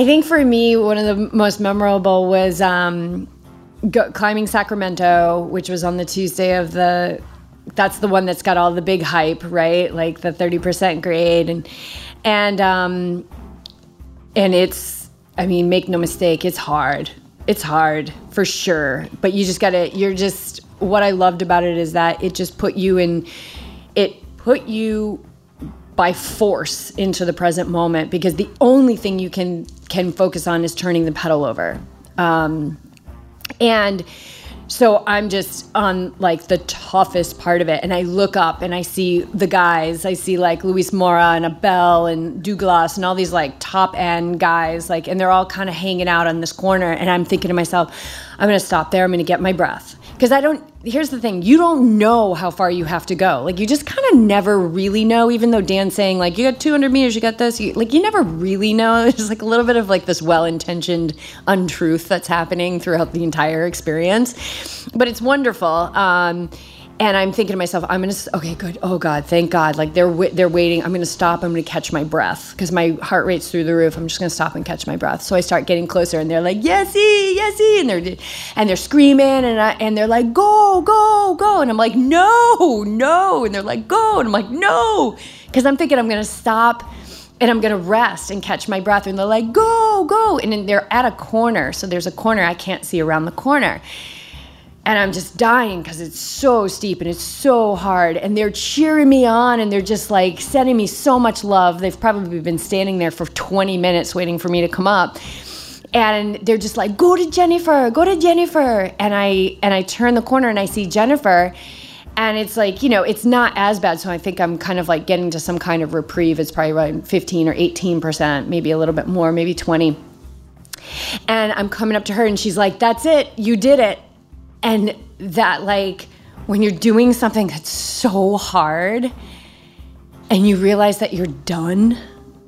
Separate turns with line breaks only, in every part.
I think for me, one of the most memorable was um, go, climbing Sacramento, which was on the Tuesday of the. That's the one that's got all the big hype, right? Like the thirty percent grade, and and um, and it's. I mean, make no mistake, it's hard. It's hard for sure, but you just gotta. You're just. What I loved about it is that it just put you in. It put you by force into the present moment because the only thing you can can focus on is turning the pedal over. Um, and so I'm just on like the toughest part of it. And I look up and I see the guys. I see like Luis Mora and Abel and Douglas and all these like top end guys. Like, and they're all kind of hanging out on this corner. And I'm thinking to myself, I'm going to stop there. I'm going to get my breath because I don't. Here's the thing: you don't know how far you have to go. Like you just kind of never really know. Even though Dan's saying like you got 200 meters, you got this. You, like you never really know. There's like a little bit of like this well-intentioned untruth that's happening throughout the entire experience, but it's wonderful. Um, and I'm thinking to myself, I'm gonna okay, good. Oh God, thank God. Like they're they're waiting. I'm gonna stop. I'm gonna catch my breath because my heart rate's through the roof. I'm just gonna stop and catch my breath. So I start getting closer, and they're like, Yesy, Yesy, and they're and they're screaming, and I, and they're like, go, go, go, and I'm like, no, no, and they're like, go, and I'm like, no, because I'm thinking I'm gonna stop and I'm gonna rest and catch my breath. And they're like, go, go. And then they're at a corner. So there's a corner I can't see around the corner and I'm just dying because it's so steep and it's so hard. And they're cheering me on and they're just like sending me so much love. They've probably been standing there for 20 minutes waiting for me to come up. And they're just like, go to Jennifer, go to Jennifer. And I and I turn the corner and I see Jennifer. And it's like, you know, it's not as bad. So I think I'm kind of like getting to some kind of reprieve. It's probably around 15 or 18%, maybe a little bit more, maybe 20. And I'm coming up to her and she's like, that's it, you did it and that like when you're doing something that's so hard and you realize that you're done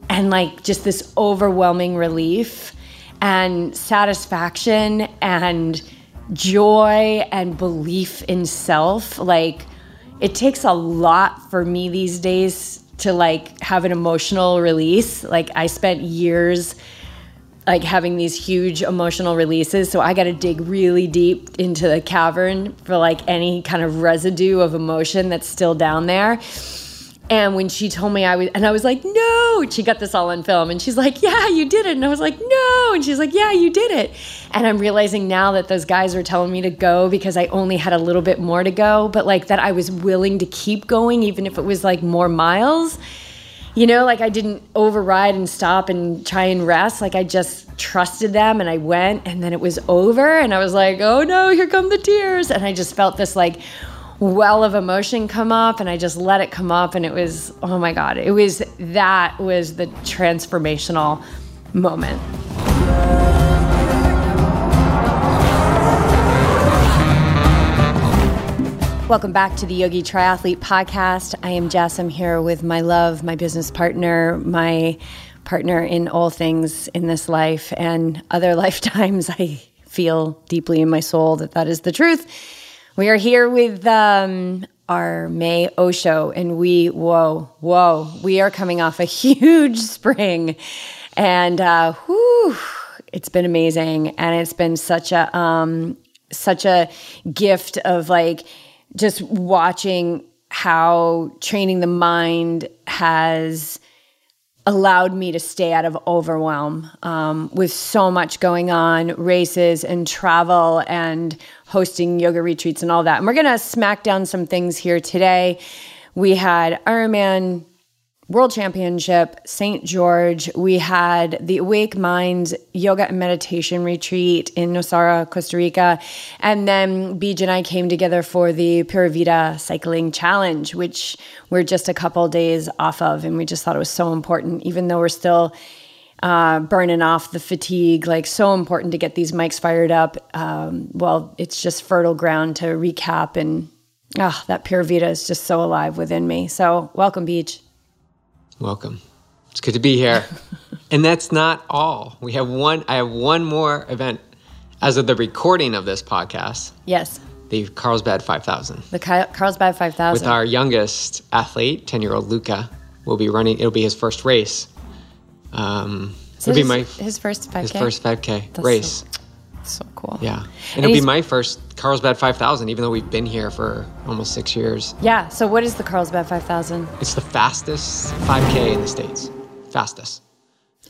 and like just this overwhelming relief and satisfaction and joy and belief in self like it takes a lot for me these days to like have an emotional release. Like i spent years like having these huge emotional releases. So I got to dig really deep into the cavern for like any kind of residue of emotion that's still down there. And when she told me I was, and I was like, no, she got this all on film. And she's like, yeah, you did it. And I was like, no. And she's like, yeah, you did it. And I'm realizing now that those guys were telling me to go because I only had a little bit more to go, but like that I was willing to keep going, even if it was like more miles you know, like I didn't override and stop and try and rest. Like I just trusted them and I went and then it was over and I was like, oh no, here come the tears. And I just felt this like well of emotion come up and I just let it come up and it was, oh my God, it was that was the transformational moment. Welcome back to the Yogi Triathlete Podcast. I am Jess. I'm here with my love, my business partner, my partner in all things in this life and other lifetimes. I feel deeply in my soul that that is the truth. We are here with um, our May Osho, and we, whoa, whoa, we are coming off a huge spring. And uh, whew, it's been amazing. And it's been such a, um, such a gift of like, just watching how training the mind has allowed me to stay out of overwhelm um, with so much going on races and travel and hosting yoga retreats and all that. And we're going to smack down some things here today. We had ironman World Championship, St. George. We had the Awake Minds Yoga and Meditation Retreat in Nosara, Costa Rica. And then Beej and I came together for the Pura Vida Cycling Challenge, which we're just a couple days off of. And we just thought it was so important, even though we're still uh, burning off the fatigue, like so important to get these mics fired up. Um, well, it's just fertile ground to recap. And oh, that Pura Vida is just so alive within me. So, welcome, Beej.
Welcome. It's good to be here. and that's not all. We have one I have one more event as of the recording of this podcast.
Yes.
The Carlsbad 5000.
The Carlsbad 5000.
With our youngest athlete, 10-year-old Luca, will be running it'll be his first race. Um, It'll be
his,
my
his first 5K.
his first 5K
That's
race.
So cool.
Yeah, and it'll be my first Carlsbad 5000, even though we've been here for almost six years.
Yeah. So what is the Carlsbad 5000?
It's the fastest 5K in the states. Fastest,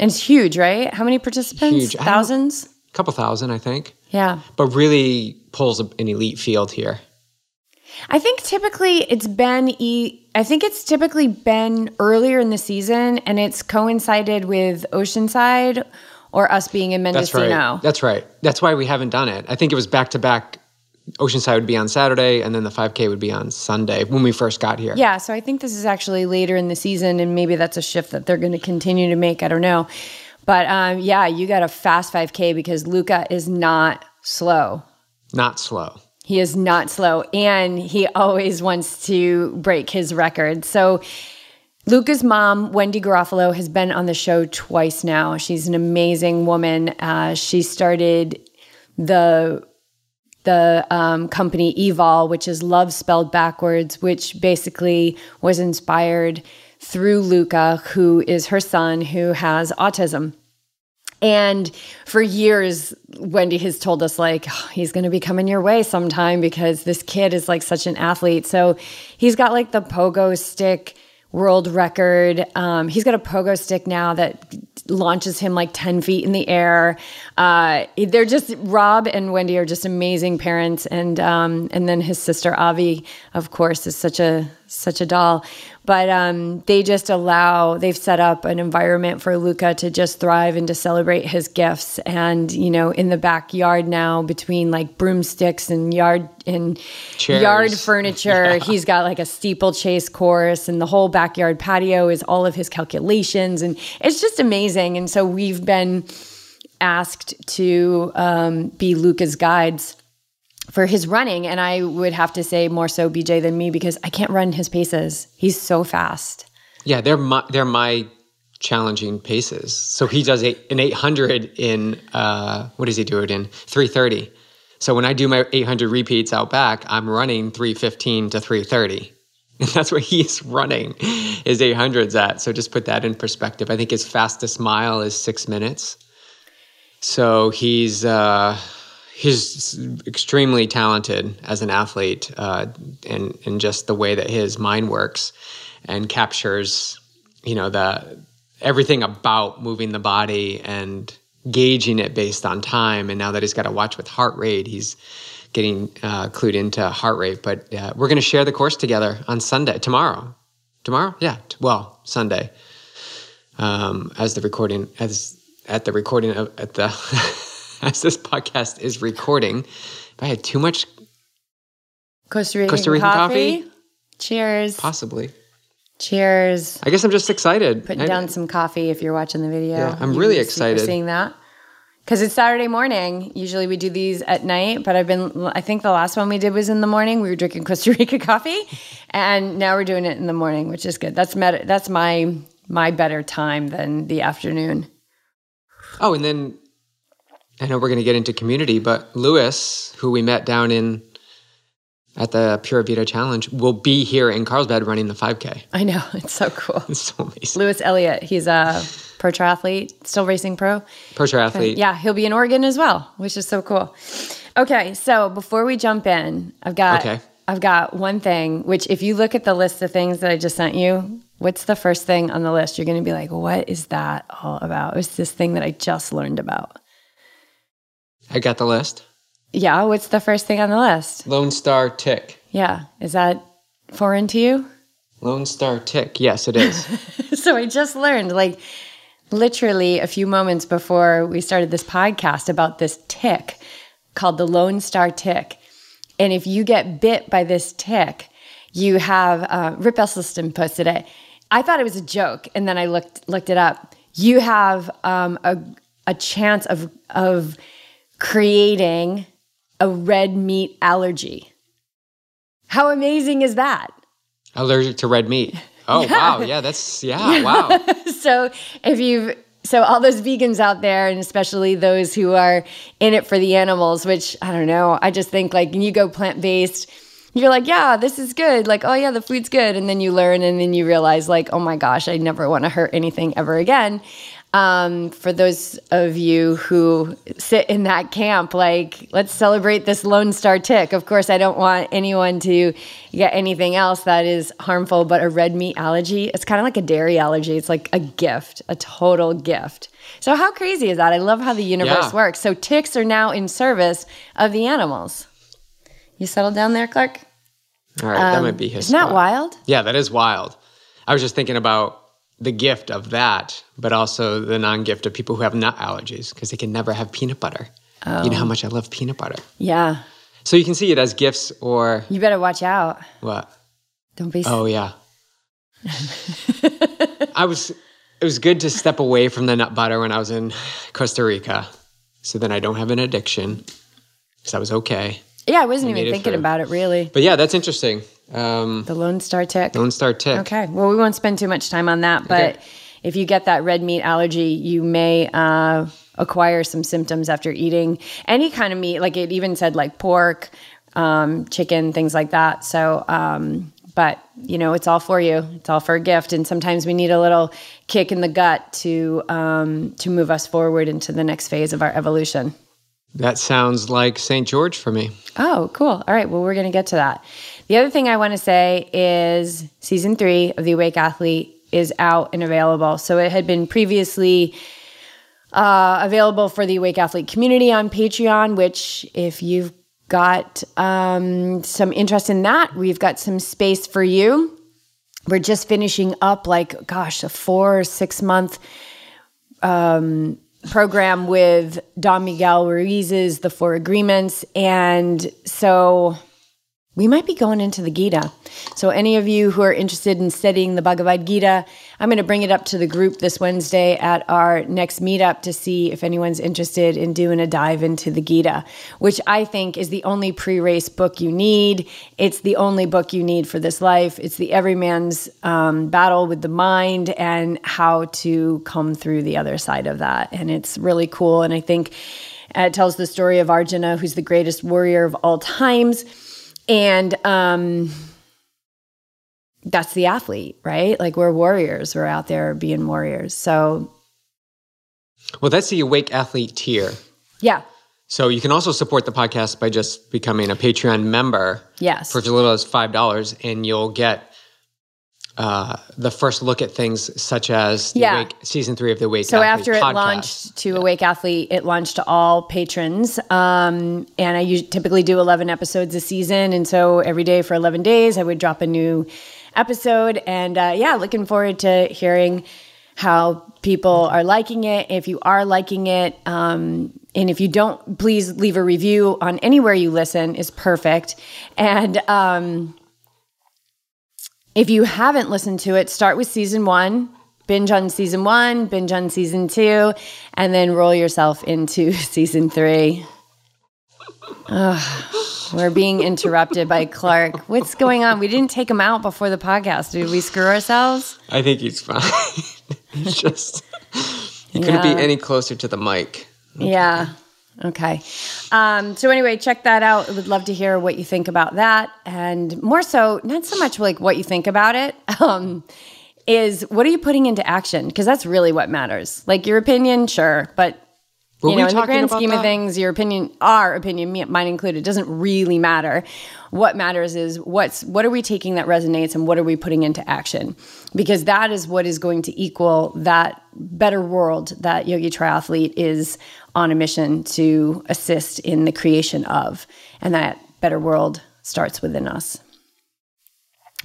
And it's huge, right? How many participants?
Huge.
Thousands.
a couple thousand, I think,
Yeah.
but really pulls an elite field here.
I think typically it's been e- I think it's typically been earlier in the season and it's coincided with Oceanside or us being in Mendocino.
That's right. That's right. That's why we haven't done it. I think it was back to back. Oceanside would be on Saturday, and then the 5K would be on Sunday when we first got here.
Yeah, so I think this is actually later in the season, and maybe that's a shift that they're going to continue to make. I don't know, but um, yeah, you got a fast 5K because Luca is not slow.
Not slow.
He is not slow, and he always wants to break his record. So. Luca's mom, Wendy Garofalo, has been on the show twice now. She's an amazing woman. Uh, she started the the um, company Evol, which is love spelled backwards, which basically was inspired through Luca, who is her son who has autism. And for years, Wendy has told us, like, "Oh, he's going to be coming your way sometime because this kid is like such an athlete. So he's got like the pogo stick world record. Um, he's got a pogo stick now that launches him like 10 feet in the air. Uh, they're just, Rob and Wendy are just amazing parents. And, um, and then his sister Avi, of course, is such a, such a doll. But um, they just allow, they've set up an environment for Luca to just thrive and to celebrate his gifts. And, you know, in the backyard now, between like broomsticks and yard and
Chairs.
yard furniture, he's got like a steeplechase course, and the whole backyard patio is all of his calculations. And it's just amazing. And so we've been asked to um, be Luca's guides for his running. And I would have to say more so BJ than me because I can't run his paces. He's so fast.
Yeah, they're my, they're my challenging paces. So he does an 800 in uh, what does he do it in 330. So when I do my 800 repeats out back, I'm running 315 to 330. And that's what he's running his 800s at. So just put that in perspective. I think his fastest mile is six minutes. So he's uh, he's extremely talented as an athlete, uh, and and just the way that his mind works and captures, you know, the everything about moving the body and gauging it based on time. And now that he's got to watch with heart rate, he's getting uh, clued into heart rate. But uh, we're going to share the course together on Sunday, tomorrow. Tomorrow, yeah. t- Well, Sunday. Um, as the recording, as at the recording of at the as this podcast is recording. If I had too much,
Costa Rican,
Costa Rican coffee?
Cheers.
possibly.
Cheers.
I guess I'm just excited.
Putting
I-
down some coffee if you're watching the video.
Yeah, I'm
You
really excited.
Seeing that. Because it's Saturday morning. Usually we do these at night, but I've been, I think the last one we did was in the morning. We were drinking Costa Rica coffee, and now we're doing it in the morning, which is good. That's med- that's my my better time than the afternoon.
Oh, and then I know we're going to get into community, but Lewis, who we met down in at the Pura Vida Challenge, will be here in Carlsbad running the 5K.
I know it's so cool.
It's so amazing.
Lewis Elliott, he's a pro triathlete, still racing pro.
Pro triathlete.
Yeah, he'll be in Oregon as well, which is so cool. Okay, so before we jump in, I've got
Okay.
I've got one thing. Which, if you look at the list of things that I just sent you, what's the first thing on the list? You're going to be like, "What is that all about?" It's this thing that I just learned about.
I got the list.
Yeah, what's the first thing on the list?
Lone Star Tick.
Yeah, is that foreign to you?
Lone Star Tick. Yes, it is.
so I just learned, like, literally a few moments before we started this podcast about this tick called the Lone Star tick. And if you get bit by this tick, you have uh, Rip Esselstyn posted it. I thought it was a joke, and then I looked looked it up. You have um, a a chance of of creating a red meat allergy. How amazing is that?
Allergic to red meat. Oh wow, yeah, that's yeah, wow.
so if you've so all those vegans out there and especially those who are in it for the animals which i don't know i just think like when you go plant-based you're like yeah this is good like oh yeah the food's good and then you learn and then you realize like oh my gosh i never want to hurt anything ever again um, for those of you who sit in that camp, like, let's celebrate this Lone Star tick. Of course, I don't want anyone to get anything else that is harmful, but a red meat allergy, it's kind of like a dairy allergy. It's like a gift, a total gift. So, how crazy is that? I love how the universe
Yeah.
works. So, ticks are now in service of the animals. You settled down there, Clark?
All right, that might be um, his.
Isn't that wild?
Yeah, that is wild. I was just thinking about the gift of that, but also the non-gift of people who have nut allergies because they can never have peanut butter. You know how oh. much I love peanut butter.
Yeah.
So you can see it as gifts or
You better watch out.
what?
Don't be.
Oh yeah. I was. It was good to step away from the nut butter when I was in Costa Rica, so then I don't have an addiction. Because I was okay.
Yeah, I wasn't even thinking about it really.
But yeah, that's interesting. Um,
The Lone Star tick.
Lone Star tick.
Okay. Well, we won't spend too much time on that, but
Okay.
if you get that red meat allergy, you may uh, acquire some symptoms after eating any kind of meat. Like it even said, like pork, um, chicken, things like that. So, um, but you know, it's all for you. It's all for a gift, and sometimes we need a little kick in the gut to um, to move us forward into the next phase of our evolution.
That sounds like St. George for me.
Oh, cool. All right. Well, we're going to get to that. The other thing I want to say is season three of The Awake Athlete is out and available. So it had been previously uh, available for the Awake Athlete community on Patreon, which, if you've got um, some interest in that, we've got some space for you. We're just finishing up, like, gosh, a four or six month program with Don Miguel Ruiz's The Four Agreements. And so we might be going into the Gita. So, any of you who are interested in studying the Bhagavad Gita, I'm going to bring it up to the group this Wednesday at our next meetup to see if anyone's interested in doing a dive into the Gita, which I think is the only pre race book you need. It's the only book you need for this life. It's the everyman's um, battle with the mind and how to come through the other side of that. And it's really cool. And I think it tells the story of Arjuna, who's the greatest warrior of all times and um that's the athlete right? Like we're warriors. We're out there being warriors. So
Well, that's the Awake Athlete tier.
yeah.
So you can also support the podcast by just becoming a Patreon member
yes.
for as little as five dollars, and you'll get uh, the first look at things such as the
Yeah.
Awake, season three of the Awake.
so
Athlete
after it
podcast.
launched to awake athlete it launched to all patrons um, and i usually typically do 11 episodes a season and so every day for 11 days i would drop a new episode and uh, yeah looking forward to hearing how people are liking it if you are liking it um, and if you don't please leave a review on anywhere you listen is perfect and um, if you haven't listened to it, start with season one, binge on season one, binge on season two, and then roll yourself into season three. Ugh, we're being interrupted by Clark. What's going on? We didn't take him out before the podcast. Did we screw ourselves?
I think he's fine. It's just he couldn't
Yeah.
be any closer to the mic.
Yeah. Okay. Um, so anyway, check that out. I would love to hear what you think about that, and more so, not so much like what you think about it. Um, is what are you putting into action? Because that's really what matters. Like your opinion, sure, but
Were
you know, in the grand scheme of things, your opinion, our opinion, me, mine included, doesn't really matter. What matters is what's what are we taking that resonates and what are we putting into action? Because that is what is going to equal that better world that Yogi Triathlete is on a mission to assist in the creation of, and that better world starts within us.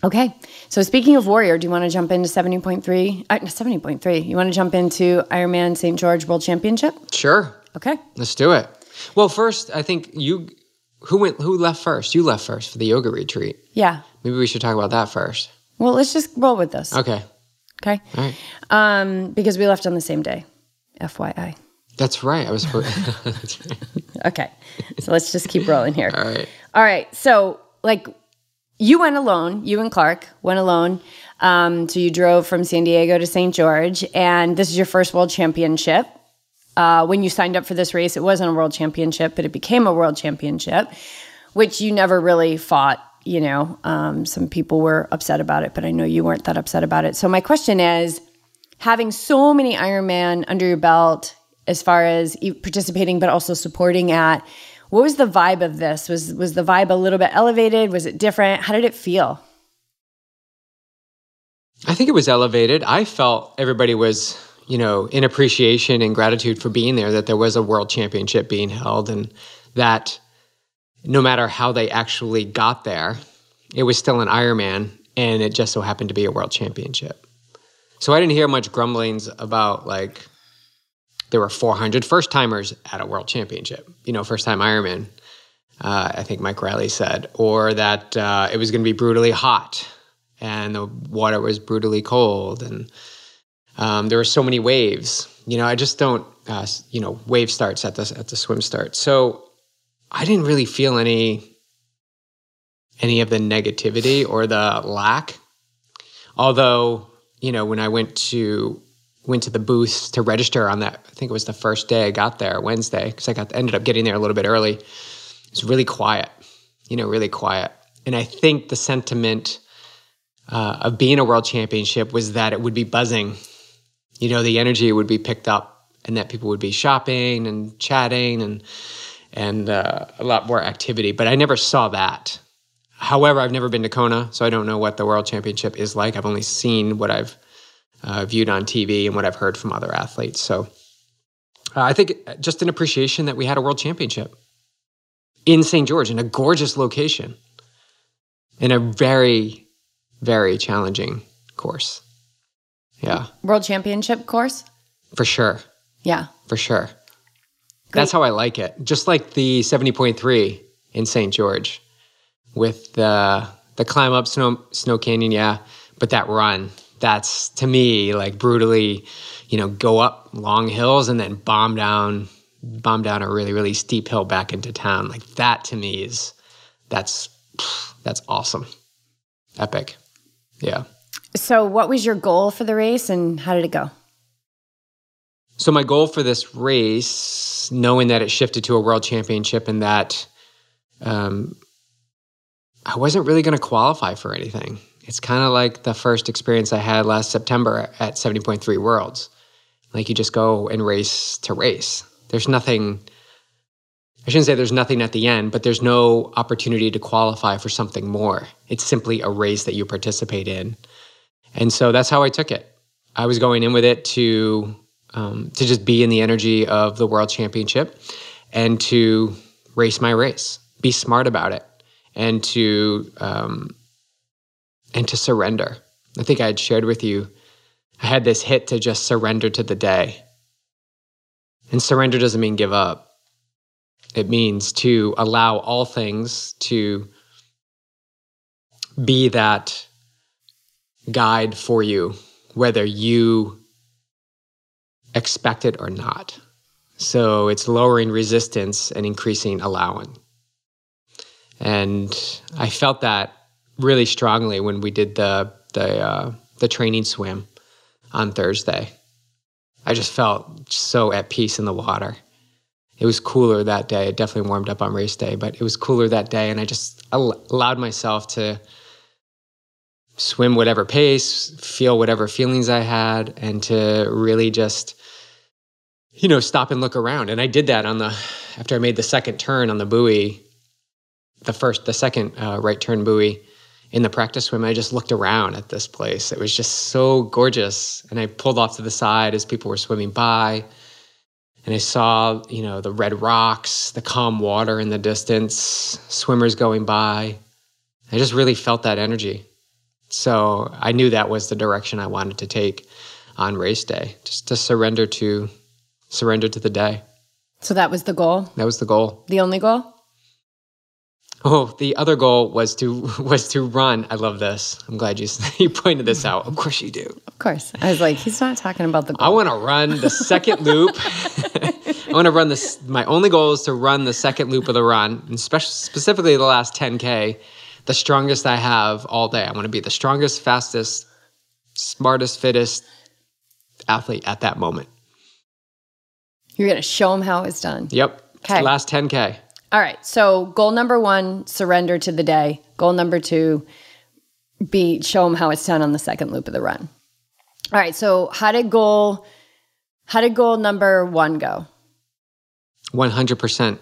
Okay, so speaking of warrior, do you want to jump into seventy point three? Uh, seventy point three. You want to jump into Ironman St. George World Championship?
Sure,
Okay.
let's do it. Well, first, I think you who went who left first. You left first for the yoga retreat.
Yeah.
Maybe we should talk about that first.
Well, let's just roll with this.
Okay,
Okay.
all right.
Um, because we left on the same day. FYI.
That's right. I was. Right.
Okay. So let's just keep rolling here.
All right.
All right. So, like, you went alone. You and Clark went alone. Um, so you drove from San Diego to St. George, and this is your first world championship. Uh, when you signed up for this race, it wasn't a world championship, but it became a world championship, which you never really fought. You know, um, some people were upset about it, but I know you weren't that upset about it. So my question is, having so many Ironman under your belt as far as participating, but also supporting at. What was the vibe of this? Was was the vibe a little bit elevated? Was it different? How did it feel?
I think it was elevated. I felt everybody was, you know, in appreciation and gratitude for being there, that there was a world championship being held, and that no matter how they actually got there, it was still an Ironman, and it just so happened to be a world championship. So I didn't hear much grumblings about like there were 400 first timers at a world championship, you know, first time Ironman. Uh, I think Mike Reilly said, or that uh, it was going to be brutally hot and the water was brutally cold and um, there were so many waves. You know, I just don't, uh, you know, wave starts at the at the swim start. So I didn't really feel any any of the negativity or the lack. Although, you know, when I went to went to the booth to register on that, I think it was the first day I got there, Wednesday, because I got ended up getting there a little bit early. It was really quiet, you know, really quiet. And I think the sentiment uh, of being a world championship was that it would be buzzing. You know, the energy would be picked up, and that people would be shopping and chatting and and uh, a lot more activity. But I never saw that. However, I've never been to Kona, so I don't know what the world championship is like. I've only seen what I've uh, viewed on TV and what I've heard from other athletes. So uh, I think just an appreciation that we had a world championship in St. George in a gorgeous location in a very, very challenging course. Yeah,
World Championship course?
for sure.
Yeah.
For sure. That's how I like it. Just like the 70.3 in St. George with the the climb up Snow Snow Canyon, yeah. But that run, that's to me like brutally, you know, go up long hills and then bomb down bomb down a really, really steep hill back into town. Like that to me is that's that's awesome. Epic. Yeah.
So, what was your goal for the race and how did it go?
So my goal for this race, knowing that it shifted to a world championship and that um, I wasn't really going to qualify for anything. It's kind of like the first experience I had last September at 70.3 Worlds. Like you just go and race to race. There's nothing. I shouldn't say there's nothing at the end, but there's no opportunity to qualify for something more. It's simply a race that you participate in. And so that's how I took it. I was going in with it to um, to just be in the energy of the world championship and to race my race, be smart about it, and to um, and to surrender. I think I had shared with you. I had this hit to just surrender to the day. And surrender doesn't mean give up. It means to allow all things to be that guide for you, whether you expect it or not. So it's lowering resistance and increasing allowing. And I felt that really strongly when we did the the uh, the training swim on Thursday. I just felt so at peace in the water. It was cooler that day. It definitely warmed up on race day, but it was cooler that day, and I just al- allowed myself to swim whatever pace, feel whatever feelings I had, and to really just, you know, stop and look around. And I did that on the after I made the second turn on the buoy, the first, the second uh, right turn buoy in the practice swim. I just looked around at this place. It was just so gorgeous, and I pulled off to the side as people were swimming by. And I saw, you know, the red rocks, the calm water in the distance, swimmers going by. I just really felt that energy. So I knew that was the direction I wanted to take on race day, just to surrender to surrender to the day.
So, that was the goal,
That was the goal.
the only goal?
Oh, the other goal was to was to run. I love this. I'm glad you you pointed this out. Of course you do.
Of course. I was like, he's not talking about the
I want to run the second loop. I want to run this. My only goal is to run the second loop of the run, and spec- specifically the last 10k, the strongest I have all day. I want to be the strongest, fastest, smartest, fittest athlete at that moment.
You're going to show him how it's done.
Yep.
'Kay.
Last 10k.
All right. So, goal number one, surrender to the day. Goal number two, be show them how it's done on the second loop of the run. All right. So how did goal how did goal number one go?
100%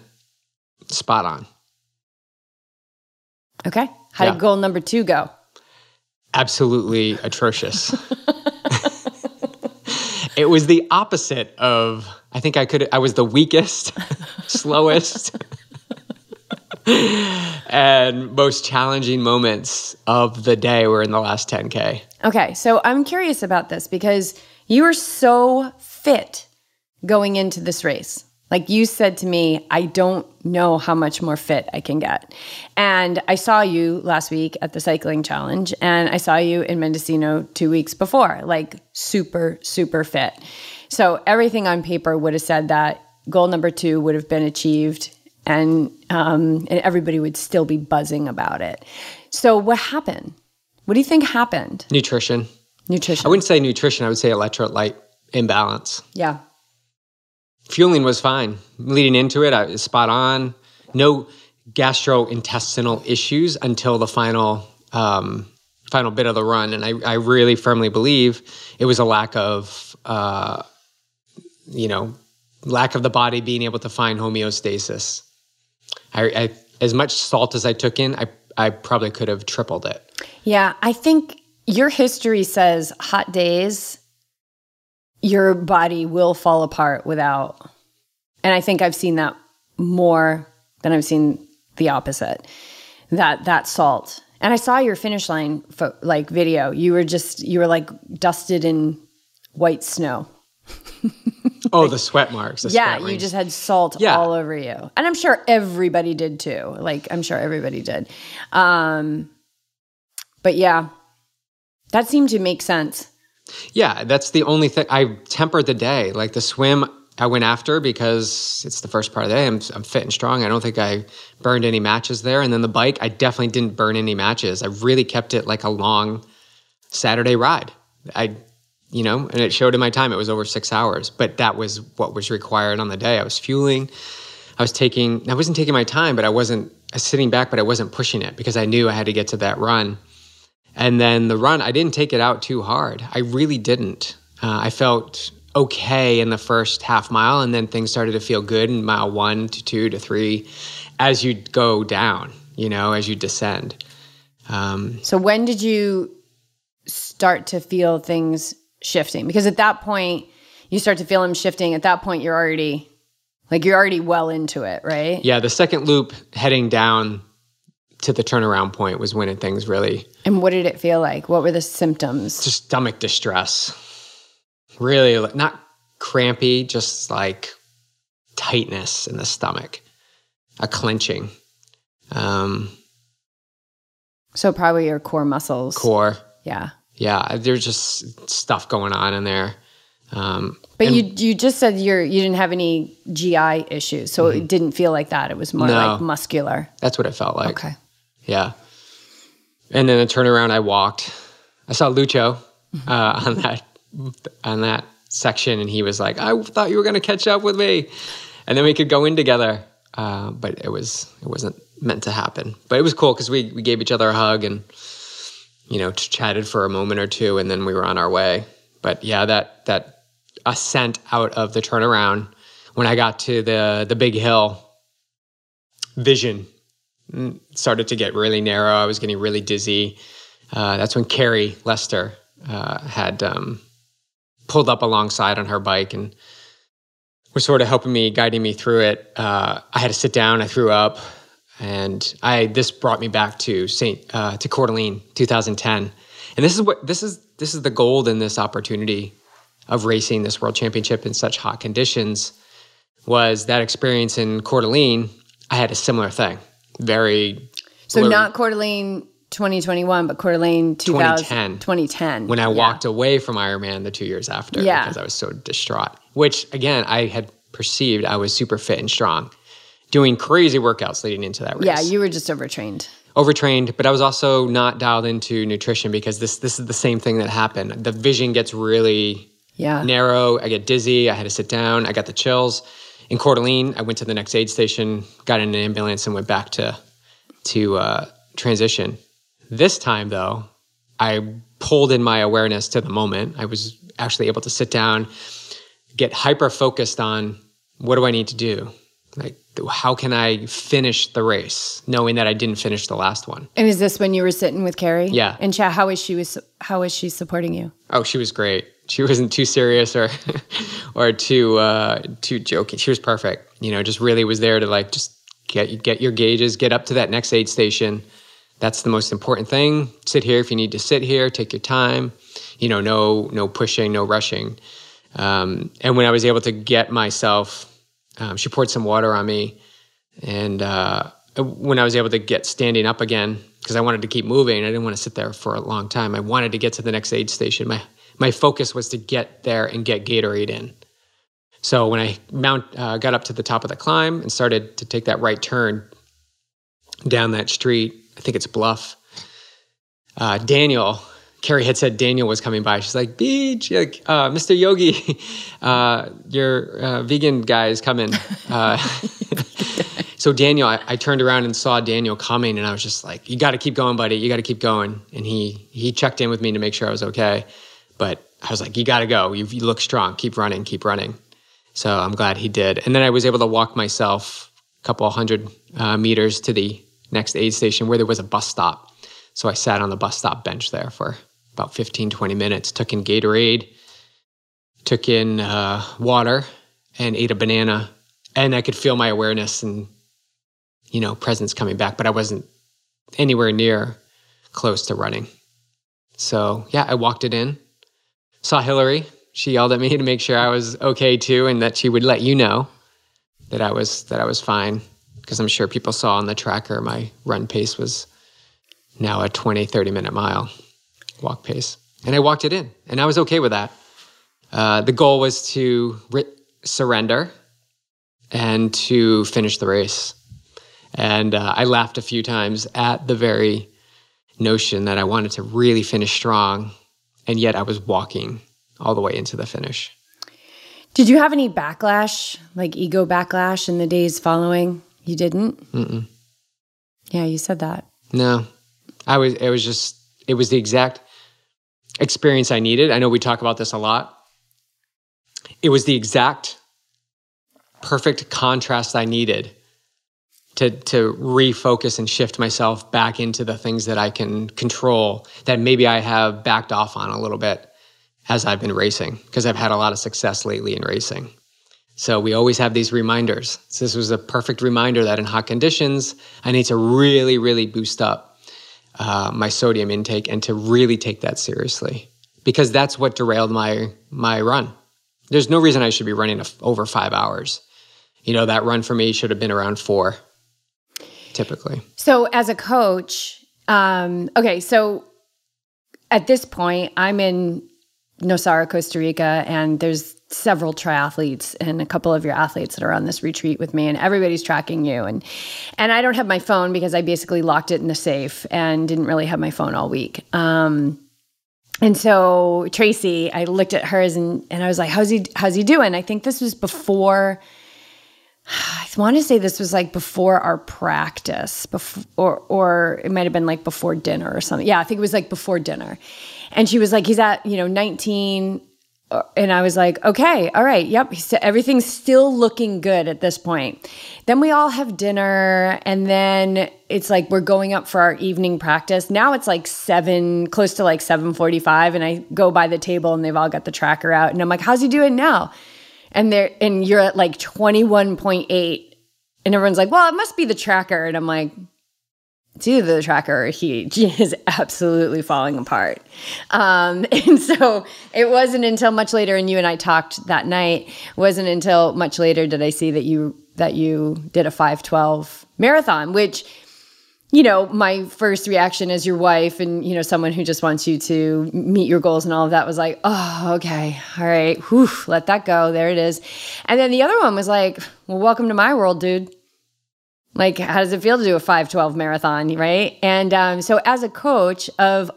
spot on.
Okay. How
Yeah.
did goal number two go?
Absolutely atrocious. it was the opposite of, I think I could, I was the weakest, slowest, and most challenging moments of the day were in the last 10K.
Okay. So I'm curious about this because you were so fit going into this race. Like you said to me, I don't know how much more fit I can get. And I saw you last week at the cycling challenge, and I saw you in Mendocino two weeks before, like super, super fit. So everything on paper would have said that goal number two would have been achieved, and, um, and everybody would still be buzzing about it. So what happened? What do you think happened?
Nutrition.
Nutrition.
I wouldn't say nutrition, I would say electrolyte imbalance.
yeah.
Fueling was fine. Leading into it, I was spot on. No gastrointestinal issues until the final um, final bit of the run, and I, I really firmly believe it was a lack of uh, you know lack of the body being able to find homeostasis. I, I as much salt as I took in, I I probably could have tripled it.
Yeah, I think your history says hot days, your body will fall apart without. And I think I've seen that more than I've seen the opposite. That that salt. And I saw your finish line fo- like video. You were just you were like dusted in white snow.
Oh, the sweat marks. the
Yeah,
sweat
you just had salt
Yeah.
all over you. And I'm sure everybody did too. Like I'm sure everybody did. Um but yeah. That seemed to make sense.
Yeah, that's the only thing. I tempered the day. Like the swim, I went after because it's the first part of the day. I'm, I'm fit and strong. I don't think I burned any matches there. And then the bike, I definitely didn't burn any matches. I really kept it like a long Saturday ride. I, you know, and it showed in my time. It was over six hours, but that was what was required on the day. I was fueling. I was taking. I wasn't taking my time, but I wasn't I was sitting back, but I wasn't pushing it because I knew I had to get to that run. And then the run, I didn't take it out too hard. I really didn't. Uh, I felt okay in the first half mile, and then things started to feel good in mile one to two to three as you go down, you know, as you descend. Um,
So when did you start to feel things shifting? Because at that point, you start to feel them shifting. At that point, you're already like you're already well into it, right?
yeah, the second loop heading down to the turnaround point was when it, things really
And what did it feel like? What were the symptoms?
just stomach distress. Really, like, not crampy, just like tightness in the stomach, a clenching. Um,
So probably your core muscles.
core.
Yeah.
Yeah, there's just stuff going on in there. Um,
But
and
you you just said you're you didn't have any GI issues, so it didn't feel like that. It was more
Mm-hmm. No.
like muscular.
that's what it felt like.
Okay.
Yeah. And then the turnaround, I walked. I saw Lucho uh, on that on that section, and he was like, "I thought you were going to catch up with me," and then we could go in together. Uh, but it was it wasn't meant to happen. But it was cool because we we gave each other a hug and you know chatted for a moment or two, and then we were on our way. But yeah, that that ascent out of the turnaround when I got to the the big hill, vision mm, started to get really narrow. I was getting really dizzy. Uh, that's when Carrie Lester uh, had um, pulled up alongside on her bike and was sort of helping me, guiding me through it. Uh, I had to sit down. I threw up, and I this brought me back to Saint uh, to Coeur d'Alene, 2010. And this is what this is. This is the gold in this opportunity of racing this world championship in such hot conditions. Was that experience in Coeur d'Alene? I had a similar thing. Very
So
blurry.
not Coeur d'Alene 2021, but Coeur d'Alene
2010.
2010.
when I
Yeah.
walked away from Ironman the two years after
Yeah.
because I was so distraught. Which again, I had perceived I was super fit and strong, doing crazy workouts leading into that race.
Yeah, you were just overtrained.
overtrained, but I was also not dialed into nutrition because this this is the same thing that happened. The vision gets really
Yeah.
narrow. I get dizzy. I had to sit down. I got the chills. In Coeur d'Alene, I went to the next aid station, got in an ambulance, and went back to to uh, transition. This time, though, I pulled in my awareness to the moment. I was actually able to sit down, get hyper focused on what do I need to do? Like, how can I finish the race, knowing that I didn't finish the last one?
And is this when you were sitting with Carrie?
Yeah.
And Chad, how is she was how is she supporting you?
Oh, she was great. She wasn't too serious or or too uh, too joking. She was perfect. You know, just really was there to like just get get your gauges, get up to that next aid station. That's the most important thing. Sit here if you need to sit here. Take your time. You know, no no pushing, no rushing. Um, and when I was able to get myself um, she poured some water on me, and uh, when I was able to get standing up again, because I wanted to keep moving, I didn't want to sit there for a long time. I wanted to get to the next aid station. My my focus was to get there and get Gatorade in. So when I mount, uh, got up to the top of the climb and started to take that right turn down that street, I think it's Bluff. Uh, Daniel Carrie had said Daniel was coming by. She's like, Beej, like, uh, Mr. Yogi, uh, your uh, vegan guy is coming. Uh, so Daniel, I, I, turned around and saw Daniel coming, and I was just like, "You got to keep going, buddy. You got to keep going." And he he checked in with me to make sure I was okay. But I was like, "You got to go. You, you look strong. Keep running. Keep running." So I'm glad he did. And then I was able to walk myself a couple hundred uh, meters to the next aid station where there was a bus stop. So I sat on the bus stop bench there for about 15, 20 minutes, took in Gatorade, took in uh, water, and ate a banana. And I could feel my awareness and, you know, presence coming back, but I wasn't anywhere near close to running. So, yeah, I walked it in, saw Hillary. She yelled at me to make sure I was okay too and that she would let you know that I was that I was fine because I'm sure people saw on the tracker my run pace was now a 20 30 minute mile walk pace. And I walked it in, and I was okay with that. Uh, the goal was to re- surrender and to finish the race. And uh, I laughed a few times at the very notion that I wanted to really finish strong, and yet I was walking all the way into the finish.
Did you have any backlash, like ego backlash, in the days following? You didn't.
Mm-mm.
Yeah, you said that.
No, I was. It was just. It was the exact experience I needed. I know we talk about this a lot. It was the exact perfect contrast I needed to to refocus and shift myself back into the things that I can control that maybe I have backed off on a little bit as I've been racing because I've had a lot of success lately in racing. So we always have these reminders. So this was a perfect reminder that in hot conditions, I need to really, really boost up uh, my sodium intake and to really take that seriously because that's what derailed my my run. There's no reason I should be running over five hours. You know, that run for me should have been around four, typically.
So, as a coach, um, okay, so at this point, I'm in Nosara, Costa Rica, and there's several triathletes and a couple of your athletes that are on this retreat with me and everybody's tracking you and and I don't have my phone because I basically locked it in the safe and didn't really have my phone all week. Um, and so Tracy, I looked at hers and and I was like, "How's he? How's he doing?" I think this was before. I want to say this was like before our practice, before or or it might have been like before dinner or something. Yeah, I think it was like before dinner. And she was like, "He's at you know 19 uh, and I was like, okay, all right, yep, everything's still looking good at this point. Then we all have dinner, and then it's like we're going up for our evening practice. Now it's like seven, close to like seven forty-five, and I go by the table, and they've all got the tracker out, and I'm like, how's he doing now? And they're and you're at like twenty-one point eight, and everyone's like, well, it must be the tracker, and I'm like, to the tracker, he is absolutely falling apart. Um, and so it wasn't until much later, and you and I talked that night. wasn't until much later did I see that you that you did a five twelve marathon, which you know my first reaction as your wife and you know someone who just wants you to meet your goals and all of that was like oh okay all right whew, let that go there it is and then the other one was like well welcome to my world dude like, how does it feel to do a 512 marathon, right? And um, so, as a coach of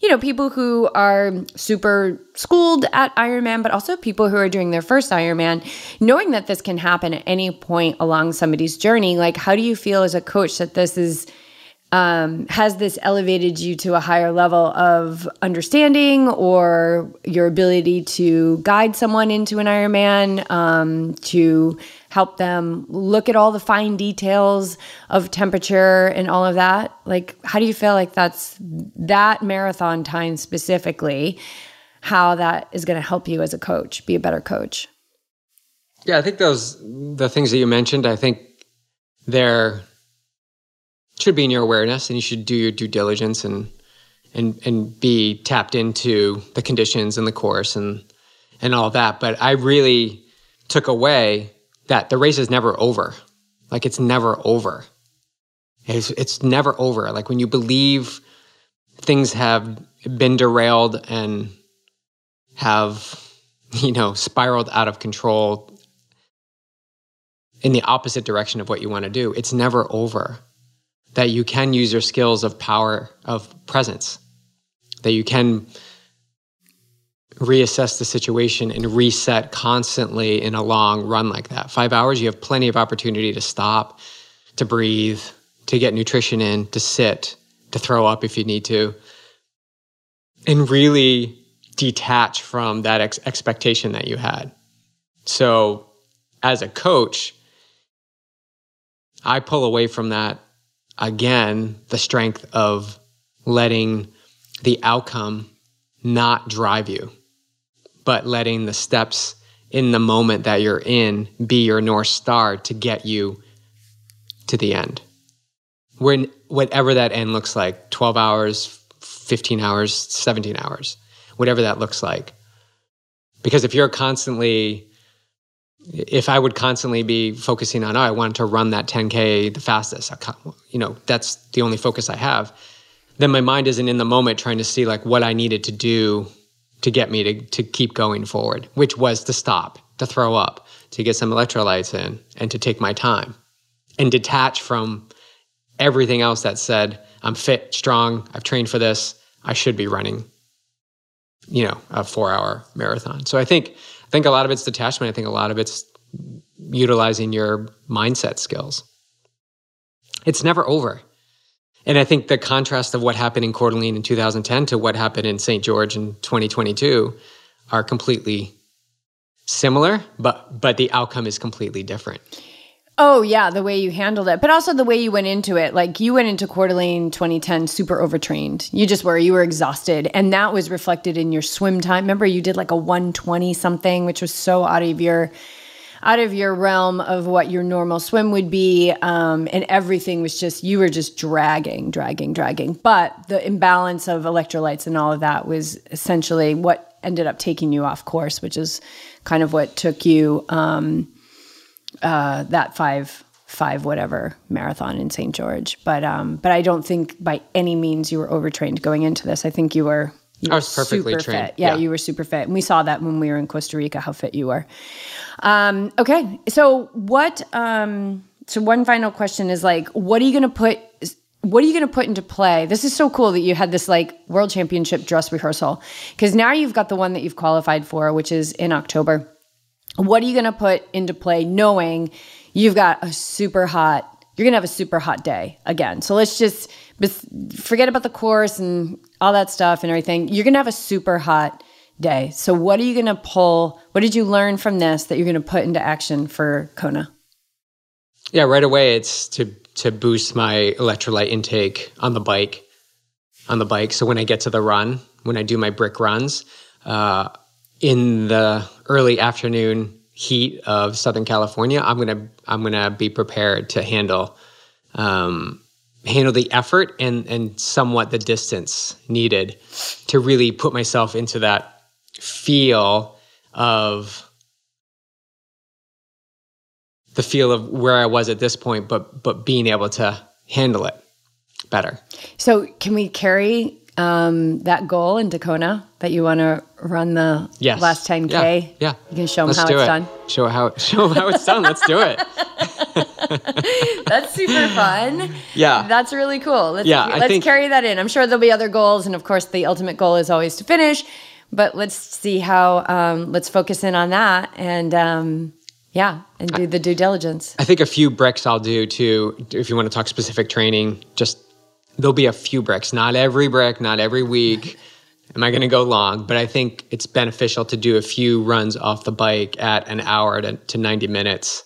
you know, people who are super schooled at Ironman, but also people who are doing their first Ironman, knowing that this can happen at any point along somebody's journey. Like, how do you feel as a coach that this is um, has this elevated you to a higher level of understanding or your ability to guide someone into an Ironman, um, to help them look at all the fine details of temperature and all of that? Like, how do you feel like that's that marathon time specifically? How that is going to help you as a coach be a better coach?
Yeah, I think those the things that you mentioned. I think they're should be in your awareness and you should do your due diligence and and and be tapped into the conditions and the course and and all that but i really took away that the race is never over. Like it's never over. It's, it's never over. Like when you believe things have been derailed and have you know spiraled out of control in the opposite direction of what you want to do it's never over. That you can use your skills of power of presence, that you can reassess the situation and reset constantly in a long run like that. Five hours, you have plenty of opportunity to stop, to breathe, to get nutrition in, to sit, to throw up if you need to, and really detach from that ex- expectation that you had. So, as a coach, I pull away from that again, the strength of letting the outcome not drive you, but letting the steps in the moment that you're in be your North Star to get you to the end. When whatever that end looks like 12 hours, 15 hours, 17 hours, whatever that looks like. Because if you're constantly if I would constantly be focusing on, oh, I want to run that 10K the fastest, you know, that's the only focus I have, then my mind isn't in the moment trying to see like what I needed to do to get me to, to keep going forward, which was to stop, to throw up, to get some electrolytes in, and to take my time and detach from everything else that said, I'm fit, strong, I've trained for this, I should be running, you know, a four hour marathon. So I think I think a lot of it's detachment. I think a lot of it's utilizing your mindset skills. It's never over. And I think the contrast of what happened in Coeur d'Alene in 2010 to what happened in St. George in 2022 are completely similar, but but the outcome is completely different.
Oh yeah, the way you handled it, but also the way you went into it. Like you went into Coeur d'Alene 2010 super overtrained. You just were. You were exhausted, and that was reflected in your swim time. Remember, you did like a 120 something, which was so out of your out of your realm of what your normal swim would be, um, and everything was just you were just dragging, dragging, dragging. But the imbalance of electrolytes and all of that was essentially what ended up taking you off course, which is kind of what took you. Um, uh, that five five whatever marathon in St. George. But um, but I don't think by any means you were overtrained going into this. I think you were. You
I was perfectly
super
trained.
Fit. Yeah, yeah, you were super fit, and we saw that when we were in Costa Rica how fit you were. Um, okay, so what? Um, so one final question is like, what are you going to put? What are you going to put into play? This is so cool that you had this like world championship dress rehearsal because now you've got the one that you've qualified for, which is in October what are you going to put into play knowing you've got a super hot you're going to have a super hot day again so let's just forget about the course and all that stuff and everything you're going to have a super hot day. So what are you going to pull what did you learn from this that you're going to put into action for kona?
Yeah right away it's to to boost my electrolyte intake on the bike on the bike. So when i get to the run when i do my brick runs uh, in the early afternoon heat of Southern California, I'm gonna I'm gonna be prepared to handle um, handle the effort and and somewhat the distance needed to really put myself into that feel of the feel of where I was at this point, but but being able to handle it better.
So, can we carry um, that goal in Kona that you want to run the
yes.
last 10K?
Yeah. yeah.
You can show them how it's
it.
done.
Show how, show how it's done. Let's do it.
That's super fun.
Yeah.
That's really cool. Let's,
yeah,
let's
think,
carry that in. I'm sure there'll be other goals. And of course, the ultimate goal is always to finish. But let's see how, um, let's focus in on that. And, um, yeah, and do the due diligence.
I think a few bricks I'll do too, if you want to talk specific training, just there'll be a few bricks, not every brick, not every week. Am I going to go long? But I think it's beneficial to do a few runs off the bike at an hour to, to 90 minutes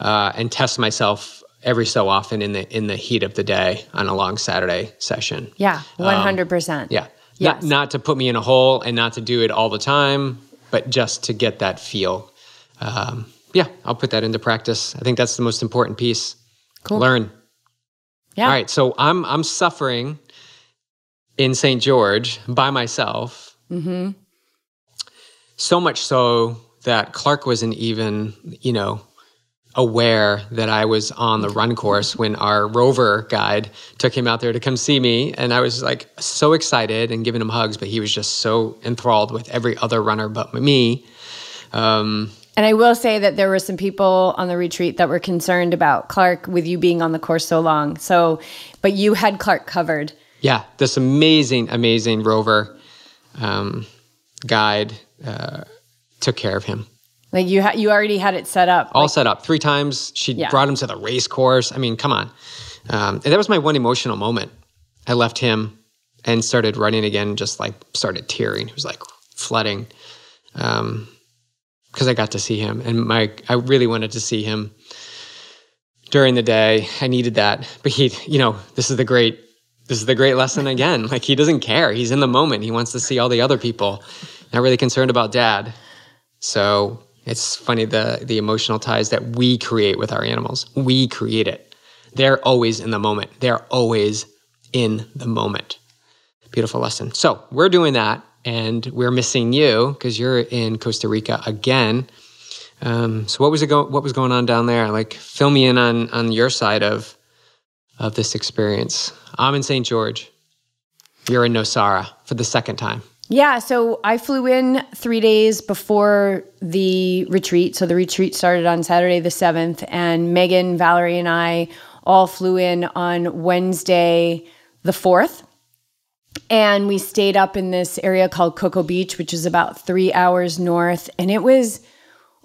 uh, and test myself every so often in the in the heat of the day on a long Saturday session.
Yeah, 100%.
Um, yeah.
Yes.
Not, not to put me in a hole and not to do it all the time, but just to get that feel. Um, yeah, I'll put that into practice. I think that's the most important piece.
Cool.
Learn.
Yeah.
All right, so I'm I'm suffering in St. George by myself. Mm-hmm. So much so that Clark wasn't even, you know, aware that I was on the run course when our rover guide took him out there to come see me. And I was like so excited and giving him hugs, but he was just so enthralled with every other runner but me. Um,
And I will say that there were some people on the retreat that were concerned about Clark with you being on the course so long. So, but you had Clark covered.
yeah, this amazing, amazing rover um, guide uh, took care of him.
Like you, ha- you already had it set up.
all set up three times. She
Yeah.
brought him to the race course. I mean, come on. Um, and that was my one emotional moment. I left him and started running again, just like started tearing. It was like flooding because I got to see him. And my, I really wanted to see him during the day. I needed that. But he, you know, this is the great. This is the great lesson again. Like he doesn't care. He's in the moment. He wants to see all the other people. Not really concerned about dad. So it's funny the the emotional ties that we create with our animals. We create it. They're always in the moment. They're always in the moment. Beautiful lesson. So we're doing that, and we're missing you because you're in Costa Rica again. Um, so what was it go- What was going on down there? Like, fill me in on on your side of of this experience. I'm in St. George. You're in Nosara for the second time.
Yeah, so I flew in three days before the retreat. So the retreat started on Saturday the 7th, and Megan, Valerie, and I all flew in on Wednesday the 4th. And we stayed up in this area called Cocoa Beach, which is about three hours north. And it was,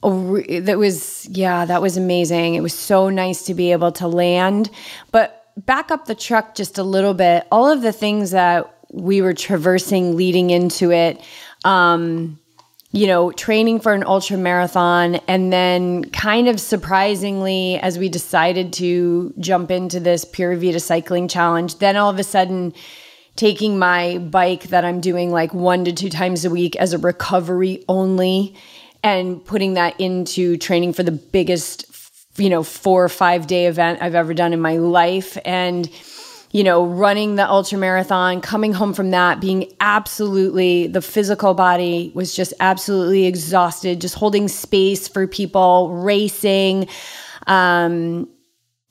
re- that was, yeah, that was amazing. It was so nice to be able to land. But back up the truck just a little bit, all of the things that we were traversing leading into it, um, you know, training for an ultra marathon, and then kind of surprisingly, as we decided to jump into this Pura Vida cycling challenge, then all of a sudden, taking my bike that I'm doing like one to two times a week as a recovery only, and putting that into training for the biggest, you know, four or five day event I've ever done in my life, and you know, running the ultra marathon, coming home from that, being absolutely, the physical body was just absolutely exhausted, just holding space for people, racing. Um,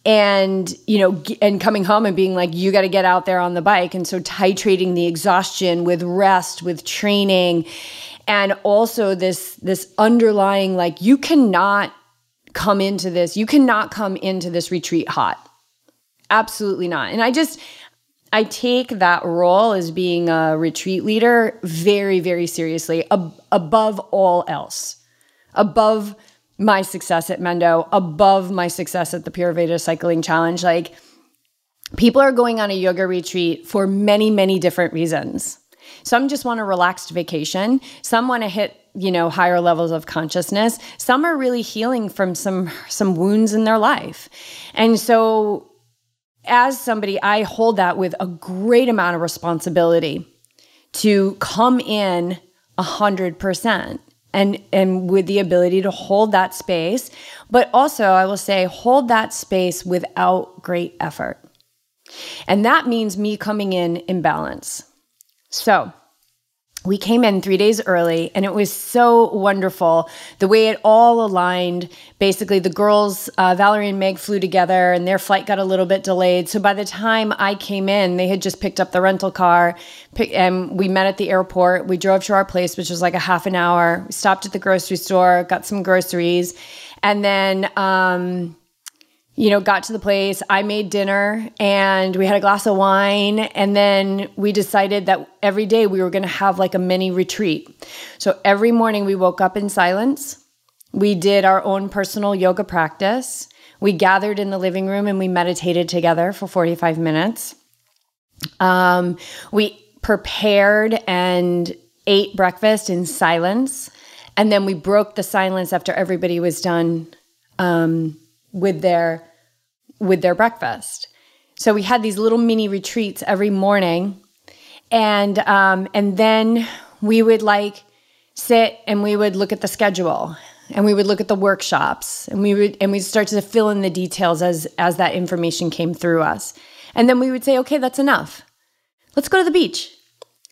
and you know and coming home and being like you got to get out there on the bike and so titrating the exhaustion with rest with training and also this this underlying like you cannot come into this you cannot come into this retreat hot absolutely not and i just i take that role as being a retreat leader very very seriously ab- above all else above my success at Mendo, above my success at the Pura Vida Cycling Challenge. Like, people are going on a yoga retreat for many, many different reasons. Some just want a relaxed vacation. Some want to hit, you know, higher levels of consciousness. Some are really healing from some some wounds in their life. And so as somebody, I hold that with a great amount of responsibility to come in a hundred percent and and with the ability to hold that space. But also i will say hold that space without great effort. And that means me coming in in balance. So we came in three days early and it was so wonderful. The way it all aligned basically the girls uh, valerie and meg flew together and their flight got a little bit delayed. So by the time i came in they had just picked up the rental car pick, and we met at the airport. We drove to our place which was like a half an hour. We stopped at the grocery store got some groceries and then um, you know, got to the place. I made dinner and we had a glass of wine. And then we decided that every day we were going to have like a mini retreat. So every morning we woke up in silence. We did our own personal yoga practice. We gathered in the living room and we meditated together for 45 minutes. Um, we prepared and ate breakfast in silence. And then we broke the silence after everybody was done um, with their with their breakfast. So we had these little mini retreats every morning, and um, and then we would like sit and we would look at the schedule and we would look at the workshops and we would and we'd start to fill in the details as as that information came through us. And then we would say okay that's enough. Let's go to the beach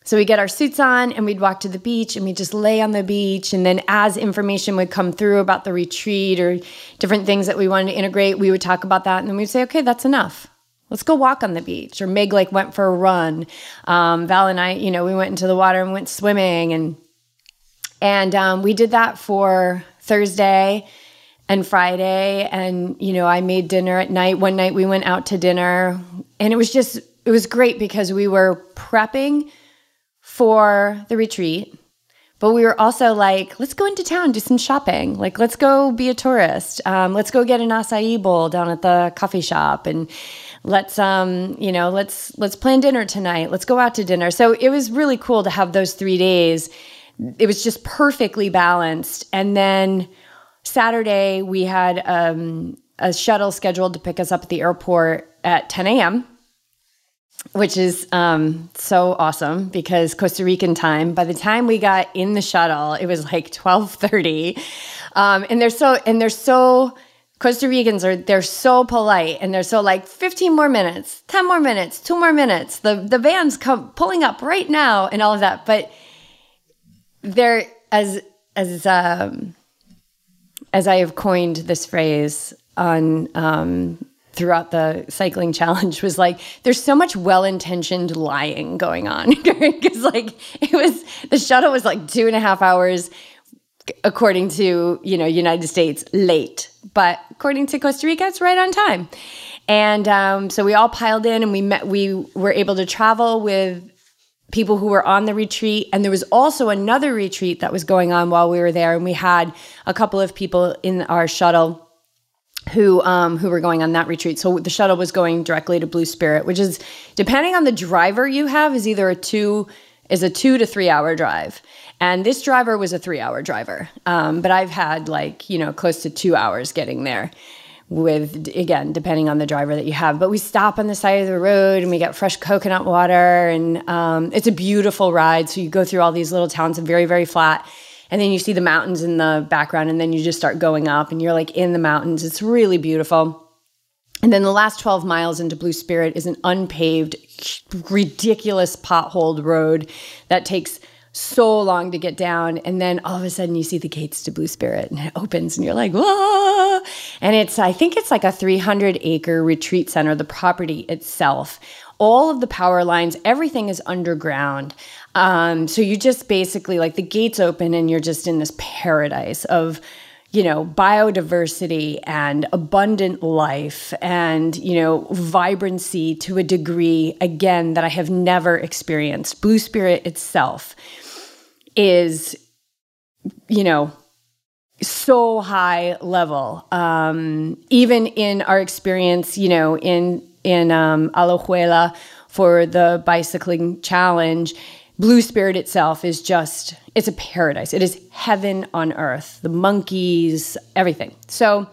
so we get our suits on and we'd walk to the beach and we just lay on the beach and then as information would come through about the retreat or different things that we wanted to integrate we would talk about that and then we'd say okay that's enough let's go walk on the beach or meg like went for a run um, val and i you know we went into the water and went swimming and and um, we did that for Thursday and Friday. And, you know, I made dinner at night. One night we went out to dinner. And it was just, it was great because we were prepping for the retreat. But we were also like, let's go into town, do some shopping. Like, let's go be a tourist. Um, let's go get an acai bowl down at the coffee shop, and let's, um, you know, let's let's plan dinner tonight. Let's go out to dinner. So it was really cool to have those three days it was just perfectly balanced. And then Saturday, we had um, a shuttle scheduled to pick us up at the airport at 10 a.m., which is um, so awesome because Costa Rican time. By the time we got in the shuttle, it was like 12:30, um, and they're so and they're so. Costa Ricans are they're so polite and they're so like 15 more minutes, 10 more minutes, 2 more minutes. The the van's come pulling up right now and all of that. But they're as as um, as I have coined this phrase on um, throughout the cycling challenge was like there's so much well-intentioned lying going on because like it was the shuttle was like two and a half hours according to you know united states late but according to costa rica it's right on time and um, so we all piled in and we met we were able to travel with people who were on the retreat. And there was also another retreat that was going on while we were there. And we had a couple of people in our shuttle who um, who were going on that retreat. So the shuttle was going directly to Blue Spirit, which is depending on the driver you have, is either a two is a two to three hour drive. And this driver was a three hour driver. Um, but I've had like, you know, close to two hours getting there with again depending on the driver that you have but we stop on the side of the road and we get fresh coconut water and um, it's a beautiful ride so you go through all these little towns and very very flat and then you see the mountains in the background and then you just start going up and you're like in the mountains it's really beautiful and then the last 12 miles into Blue Spirit is an unpaved, ridiculous potholed road that takes so long to get down. And then all of a sudden you see the gates to Blue Spirit and it opens and you're like, whoa. And it's, I think it's like a 300 acre retreat center, the property itself. All of the power lines, everything is underground. Um, so you just basically like the gates open and you're just in this paradise of, you know, biodiversity and abundant life and, you know, vibrancy to a degree, again, that I have never experienced. Blue Spirit itself is, you know, so high level. Um, even in our experience, you know, in in um, for the bicycling challenge, Blue Spirit itself is just it's a paradise. It is heaven on earth. The monkeys, everything. So.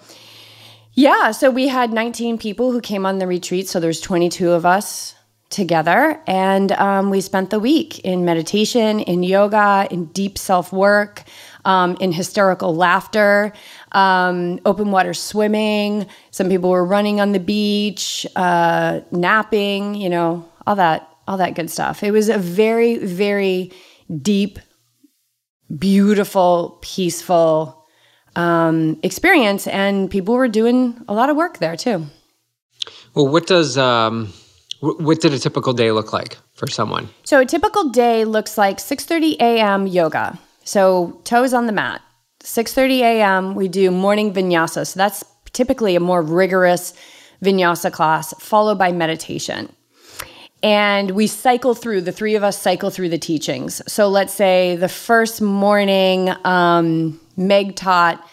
Yeah, so we had 19 people who came on the retreat. So there's 22 of us together. And um, we spent the week in meditation, in yoga, in deep self work, um, in hysterical laughter, um, open water swimming. Some people were running on the beach, uh, napping, you know, all that, all that good stuff. It was a very, very deep, beautiful, peaceful um, experience. And people were doing a lot of work there too.
Well, what does um, what did a typical day look like for someone?
So a typical day looks like 6:30 a.m. yoga. So toes on the mat. 6:30 a.m. we do morning vinyasa. So that's typically a more rigorous vinyasa class followed by meditation. And we cycle through, the three of us cycle through the teachings. So let's say the first morning, um, Meg taught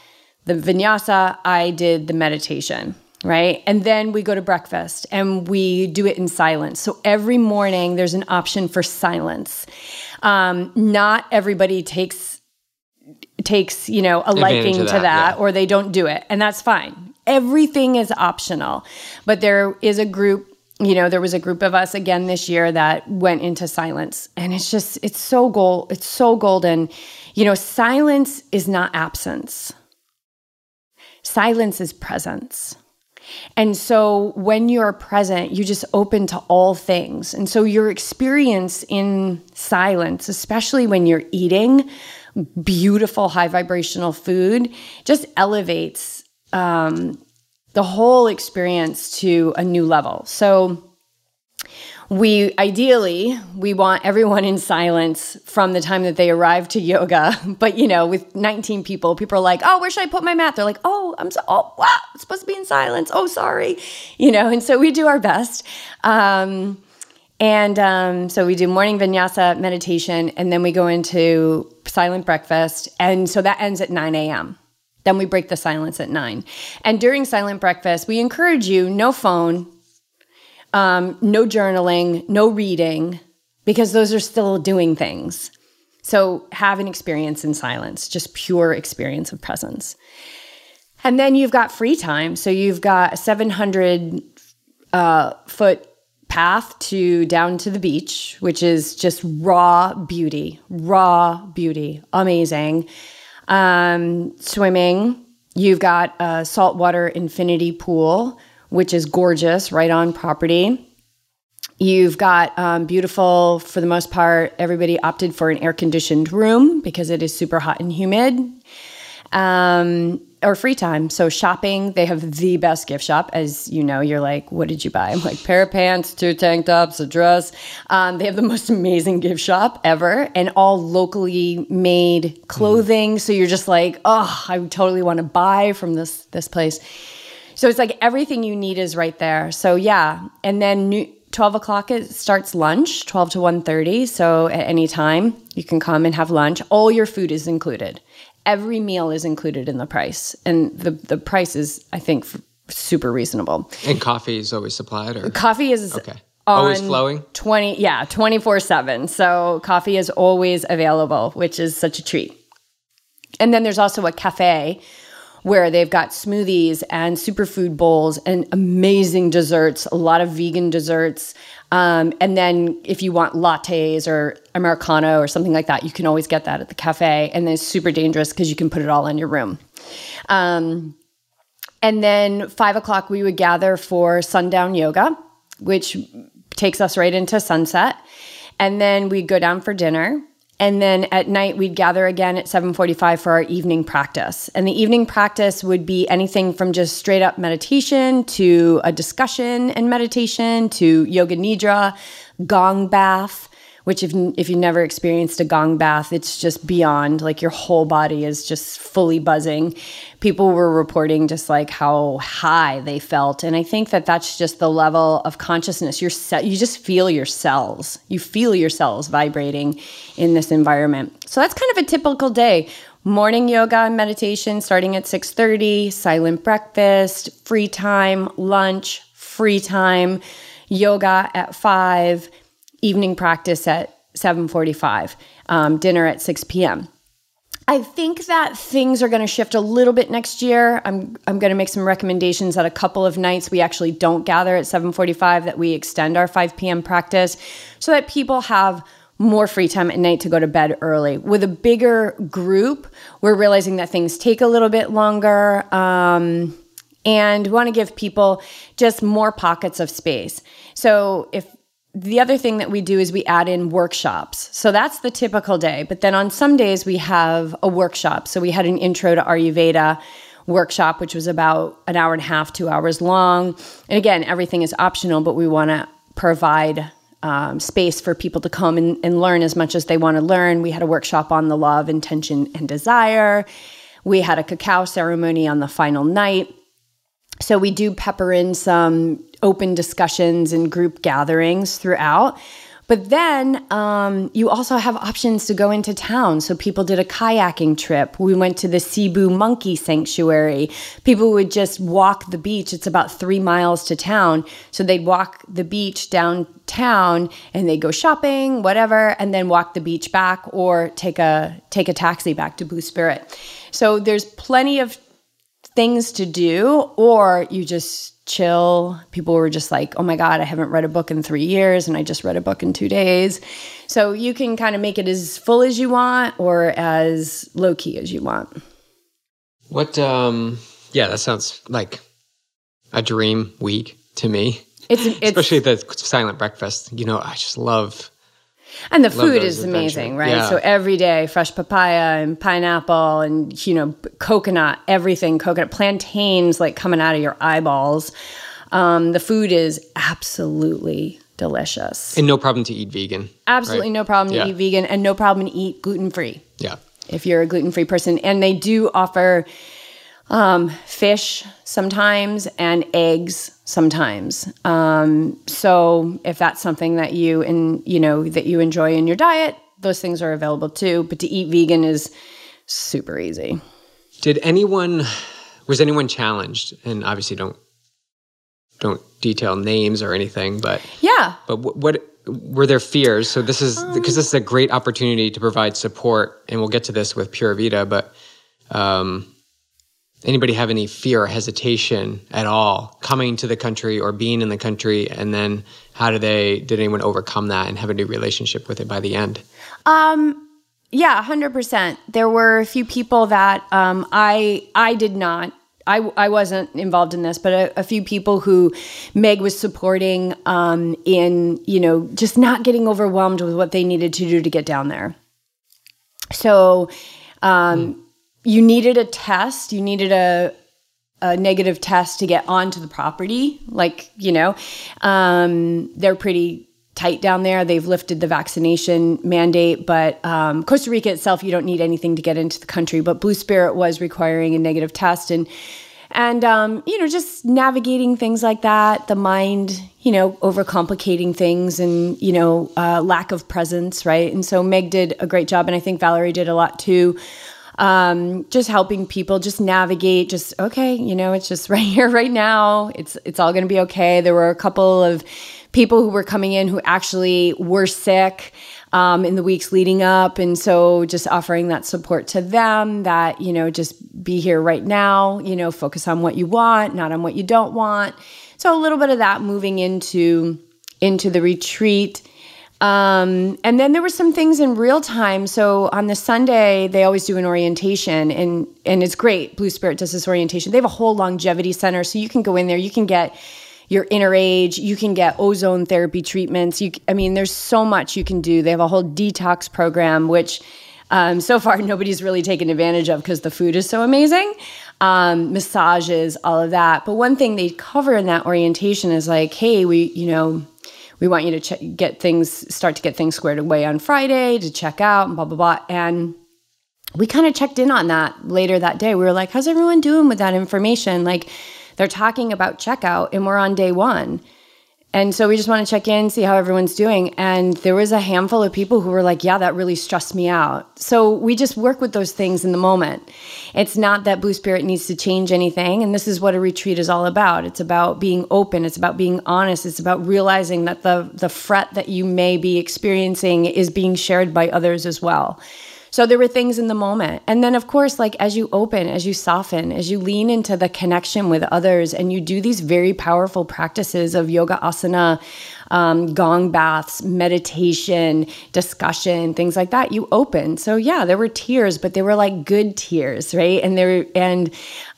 the vinyasa, I did the meditation. right? And then we go to breakfast and we do it in silence. So every morning there's an option for silence. Um, not everybody takes takes you know a liking to that, that yeah. or they don't do it, and that's fine. Everything is optional, but there is a group. You know, there was a group of us again this year that went into silence, and it's just it's so gold. It's so golden. You know, silence is not absence. Silence is presence. And so when you're present, you just open to all things. And so your experience in silence, especially when you're eating beautiful, high vibrational food, just elevates um, the whole experience to a new level. So we ideally we want everyone in silence from the time that they arrive to yoga. But you know with 19 people people are like oh where should i put my mat? They're like oh i'm so oh wow it's supposed to be in silence. Oh sorry. You know and so we do our best. Um, and um, so we do morning vinyasa meditation and then we go into silent breakfast. And so that ends at 9 a.m then we break the silence at 9 and during silent breakfast we encourage you no phone um, no journaling, no reading, because those are still doing things. So have an experience in silence, just pure experience of presence. And then you've got free time. So you've got a 700 uh, foot path to down to the beach, which is just raw beauty, raw beauty, amazing. Um, swimming, you've got a saltwater infinity pool which is gorgeous, right on property. You've got um, beautiful, for the most part, everybody opted for an air conditioned room because it is super hot and humid. Um, or free time. So shopping, they have the best gift shop. As you know, you're like, what did you buy? I'm like, pair of pants, two tank tops, a dress. Um, they have the most amazing gift shop ever and all locally made clothing. Mm. So you're just like, oh, I totally want to buy from this this place. So it's like everything you need is right there. So yeah, and then new, 12 o'clock it starts lunch 12 to 1.30 so at any time you can come and have lunch all your food is included every meal is included in the price. And the, the price is i think super reasonable.
And coffee is always supplied or?
Coffee is
okay. always flowing?
20 yeah 24 7 so coffee is always available which is such a treat. And then there's also a cafe where they've got smoothies and superfood bowls and amazing desserts, a lot of vegan desserts. Um, and then if you want lattes or Americano or something like that, you can always get that at the cafe. And then it's super dangerous because you can put it all in your room. Um, and then five o'clock, we would gather for sundown yoga, which takes us right into sunset. And then we'd go down for dinner and then at night we'd gather again at 7:45 for our evening practice. And the evening practice would be anything from just straight up meditation to a discussion and meditation to yoga nidra, gong bath, which if if you've never experienced a gong bath, it's just beyond like your whole body is just fully buzzing. People were reporting just like how high they felt, and I think that that's just the level of consciousness. You're set, you just feel your cells. You feel your cells vibrating in this environment. So that's kind of a typical day. Morning yoga and meditation starting at 6:30, silent breakfast, free time, lunch, free time, yoga at 5 evening practice at 7.45 um, dinner at 6 p.m i think that things are going to shift a little bit next year i'm, I'm going to make some recommendations that a couple of nights we actually don't gather at 7.45 that we extend our 5 p.m practice so that people have more free time at night to go to bed early. With a bigger group, we're realizing that things take a little bit longer. Um, and want to give people just more pockets of space. So if the other thing that we do is we add in workshops. So that's the typical day. But then on some days we have a workshop. So we had an intro to Ayurveda workshop, which was about an hour and a half, two hours long. And again, everything is optional, but we want to provide um, space for people to come and, and learn as much as they want to learn. We had a workshop on the law of intention and desire. We had a cacao ceremony on the final night. So we do pepper in some open discussions and group gatherings throughout. But then um, you also have options to go into town. So people did a kayaking trip. We went to the SIBU Monkey Sanctuary. People would just walk the beach. It's about three miles to town. So they'd walk the beach downtown and they'd go shopping, whatever, and then walk the beach back or take a take a taxi back to Blue Spirit. So there's plenty of things to do, or you just chill. People were just like, oh my God, I haven't read a book in three years and I just read a book in two days. So you can kind of make it as full as you want or as low key as you want.
What, um, yeah, that sounds like a dream week to me.
It's, it's
especially the silent breakfast. You know, I just love.
And the food is amazing, right? Yeah. So every day, fresh papaya and pineapple and, you know, coconut, everything, coconut, plantains like coming out of your eyeballs. Um, the food is absolutely delicious.
And no problem to eat vegan.
Absolutely right? no problem to yeah. eat vegan and no problem to eat gluten free.
Yeah.
If you're a gluten free person. And they do offer um, fish sometimes and eggs sometimes. Um, so if that's something that you and you know that you enjoy in your diet, those things are available too. But to eat vegan is super easy.
Did anyone was anyone challenged? And obviously don't don't detail names or anything, but
yeah.
But what, what were there fears? So this is because um, this is a great opportunity to provide support, and we'll get to this with Pura Vida, but. Um, anybody have any fear or hesitation at all coming to the country or being in the country? And then how did they did anyone overcome that and have a new relationship with it by the end?
Um yeah 100% there were a few people that um, i i did not I, I wasn't involved in this, but a, a few people who Meg was supporting um, in, you know, just not getting overwhelmed with what they needed to do to get down there. So, um, mm you needed a test, you needed a a negative test to get onto the property. Like, you know, um, they're pretty tight down there. They've lifted the vaccination mandate, but um, Costa Rica itself, you don't need anything to get into the country. But Blue Spirit was requiring a negative test, and and um, you know, just navigating things like that. The mind, you know, overcomplicating things, and you know, uh, lack of presence, right? And so Meg did a great job, and I think Valerie did a lot too um, just helping people just navigate just okay you know it's just right here right now. It's it's all going to be okay. There were a couple of people who were coming in who actually were sick um, in the weeks leading up. And so just offering that support to them that you know just be here right now you know focus on what you want not on what you don't want. So a little bit of that moving into into the retreat um, and then there were some things in real time. So on the Sunday, they always do an orientation, and and it's great. Blue Spirit does this orientation. They have a whole longevity center, so you can go in there. You can get your inner age. You can get ozone therapy treatments. You, I mean, there's so much you can do. They have a whole detox program, which um, so far nobody's really taken advantage of because the food is so amazing. Um, massages, all of that. But one thing they cover in that orientation is like, hey, we, you know we want you to get things, start to get things squared away on Friday to check out and blah, blah, blah. And we kind of checked in on that later that day. We were like, how's everyone doing with that information? Like, they're talking about checkout and we're on day one. And so we just want to check in, see how everyone's doing. And there was a handful of people who were like, yeah, that really stressed me out. So we just work with those things in the moment. It's not that Blue Spirit needs to change anything. And this is what a retreat is all about. It's about being open. It's about being honest. It's about realizing that the, the fret that you may be experiencing is being shared by others as well. So there were things in the moment. And then, of course, like as you open, as you soften, as you lean into the connection with others, and you do these very powerful practices of yoga asana, um, gong baths, meditation, discussion, things like that, you open. So yeah, there were tears, but they were like good tears, right? And there and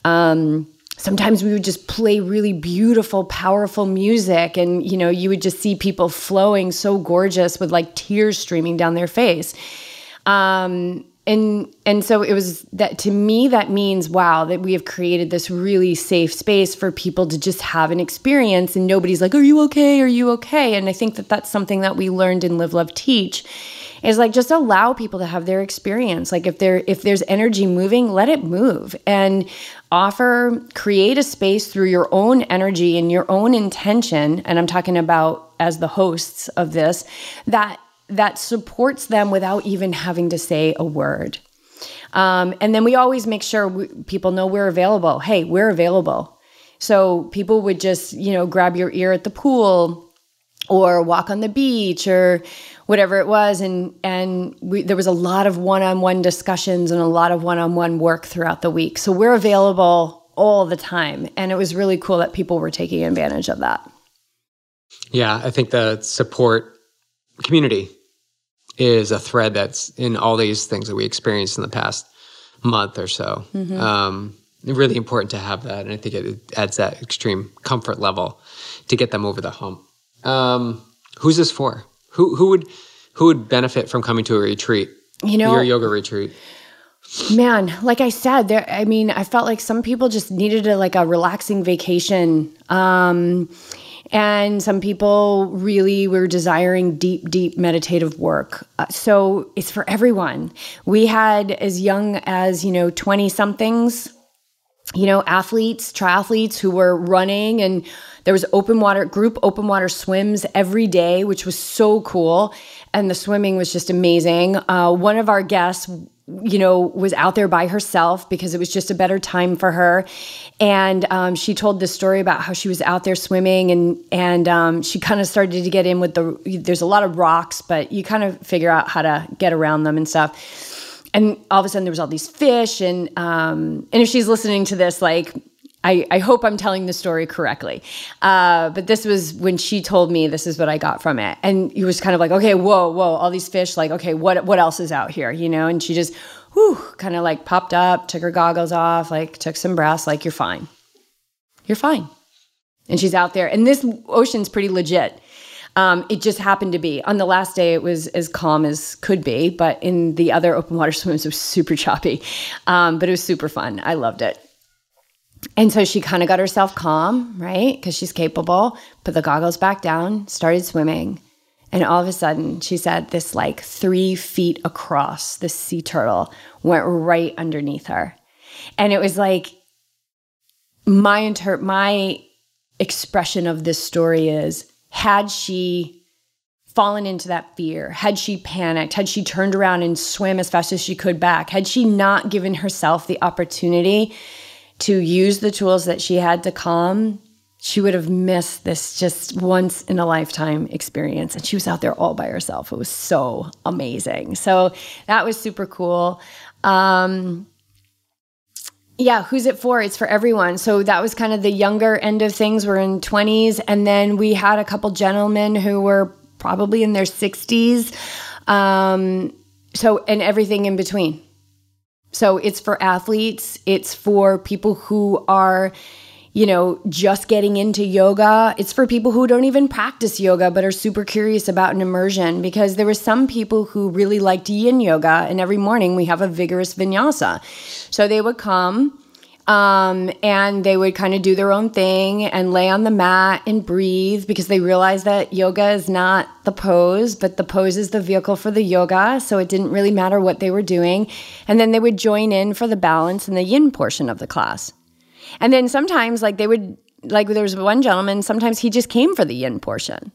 um, sometimes we would just play really beautiful powerful music and you know you would just see people flowing so gorgeous with like tears streaming down their face um, and and so it was that to me that means wow that we have created this really safe space for people to just have an experience and nobody's like are you okay? Are you okay? And i think that that's something that we learned in live love teach is like just allow people to have their experience. Like if there if there's energy moving let it move and offer create a space through your own energy and your own intention and i'm talking about as the hosts of this that that supports them without even having to say a word. Um, and then we always make sure we, people know we're available. Hey, we're available. So people would just, you know, grab your ear at the pool or walk on the beach or whatever it was and and we, there was a lot of one-on-one discussions and a lot of one-on-one work throughout the week so we're available all the time and it was really cool that people were taking advantage of that
yeah i think the support community is a thread that's in all these things that we experienced in the past month or so mm-hmm. um, really important to have that and i think it adds that extreme comfort level to get them over the hump um, who's this for? Who who would who would benefit from coming to a retreat?
You know,
your yoga retreat.
Man, like I said, there. I mean, I felt like some people just needed a like a relaxing vacation. Um, and some people really were desiring deep deep meditative work uh, so it's for everyone we had as young as you know 20 somethings you know athletes triathletes who were running and there was open water, group open water swims every day, which was so cool. And the swimming was just amazing. Uh, one of our guests, you know, was out there by herself because it was just a better time for her. And um, she told this story about how she was out there swimming and and um, she kind of started to get in with the. There's a lot of rocks, but you kind of figure out how to get around them and stuff. And all of a sudden, there was all these fish, and um, and if she's listening to this, like I, I, hope I'm telling the story correctly. Uh, but this was when she told me this is what I got from it. And he was kind of like, okay, whoa, whoa, all these fish, like, okay, what what else is out here? You know? And she just whew, kind of like popped up, took her goggles off, like took some breaths, like, you're fine. You're fine. And she's out there. And this ocean's pretty legit. Um, it just happened to be on the last day. It was as calm as could be, but in the other open water swims, it was super choppy. Um, but it was super fun. I loved it. And so she kind of got herself calm, right? Because she's capable, put the goggles back down, started swimming. And all of a sudden, she said this like three feet across, this sea turtle went right underneath her. And it was like my inter- my expression of this story is had she fallen into that fear, had she panicked, had she turned around and swam as fast as she could back, had she not given herself the opportunity to use the tools that she had to calm, she would have missed this just once in a lifetime experience. And she was out there all by herself. It was so amazing. So that was super cool. Um, yeah, who's it for? It's for everyone. So that was kind of the younger end of things. We're in 20s. And then we had a couple gentlemen who were probably in their 60s. Um, so, and everything in between. So it's for athletes, it's for people who are, you know, just getting into yoga. It's for people who don't even practice yoga but are super curious about an immersion because there were some people who really liked yin yoga and every morning we have a vigorous vinyasa. So they would come um, and they would kind of do their own thing and lay on the mat and breathe because they realized that yoga is not the pose, but the pose is the vehicle for the yoga. So it didn't really matter what they were doing. And then they would join in for the balance and the yin portion of the class. And then sometimes, like, they would, like, there was one gentleman, sometimes he just came for the yin portion.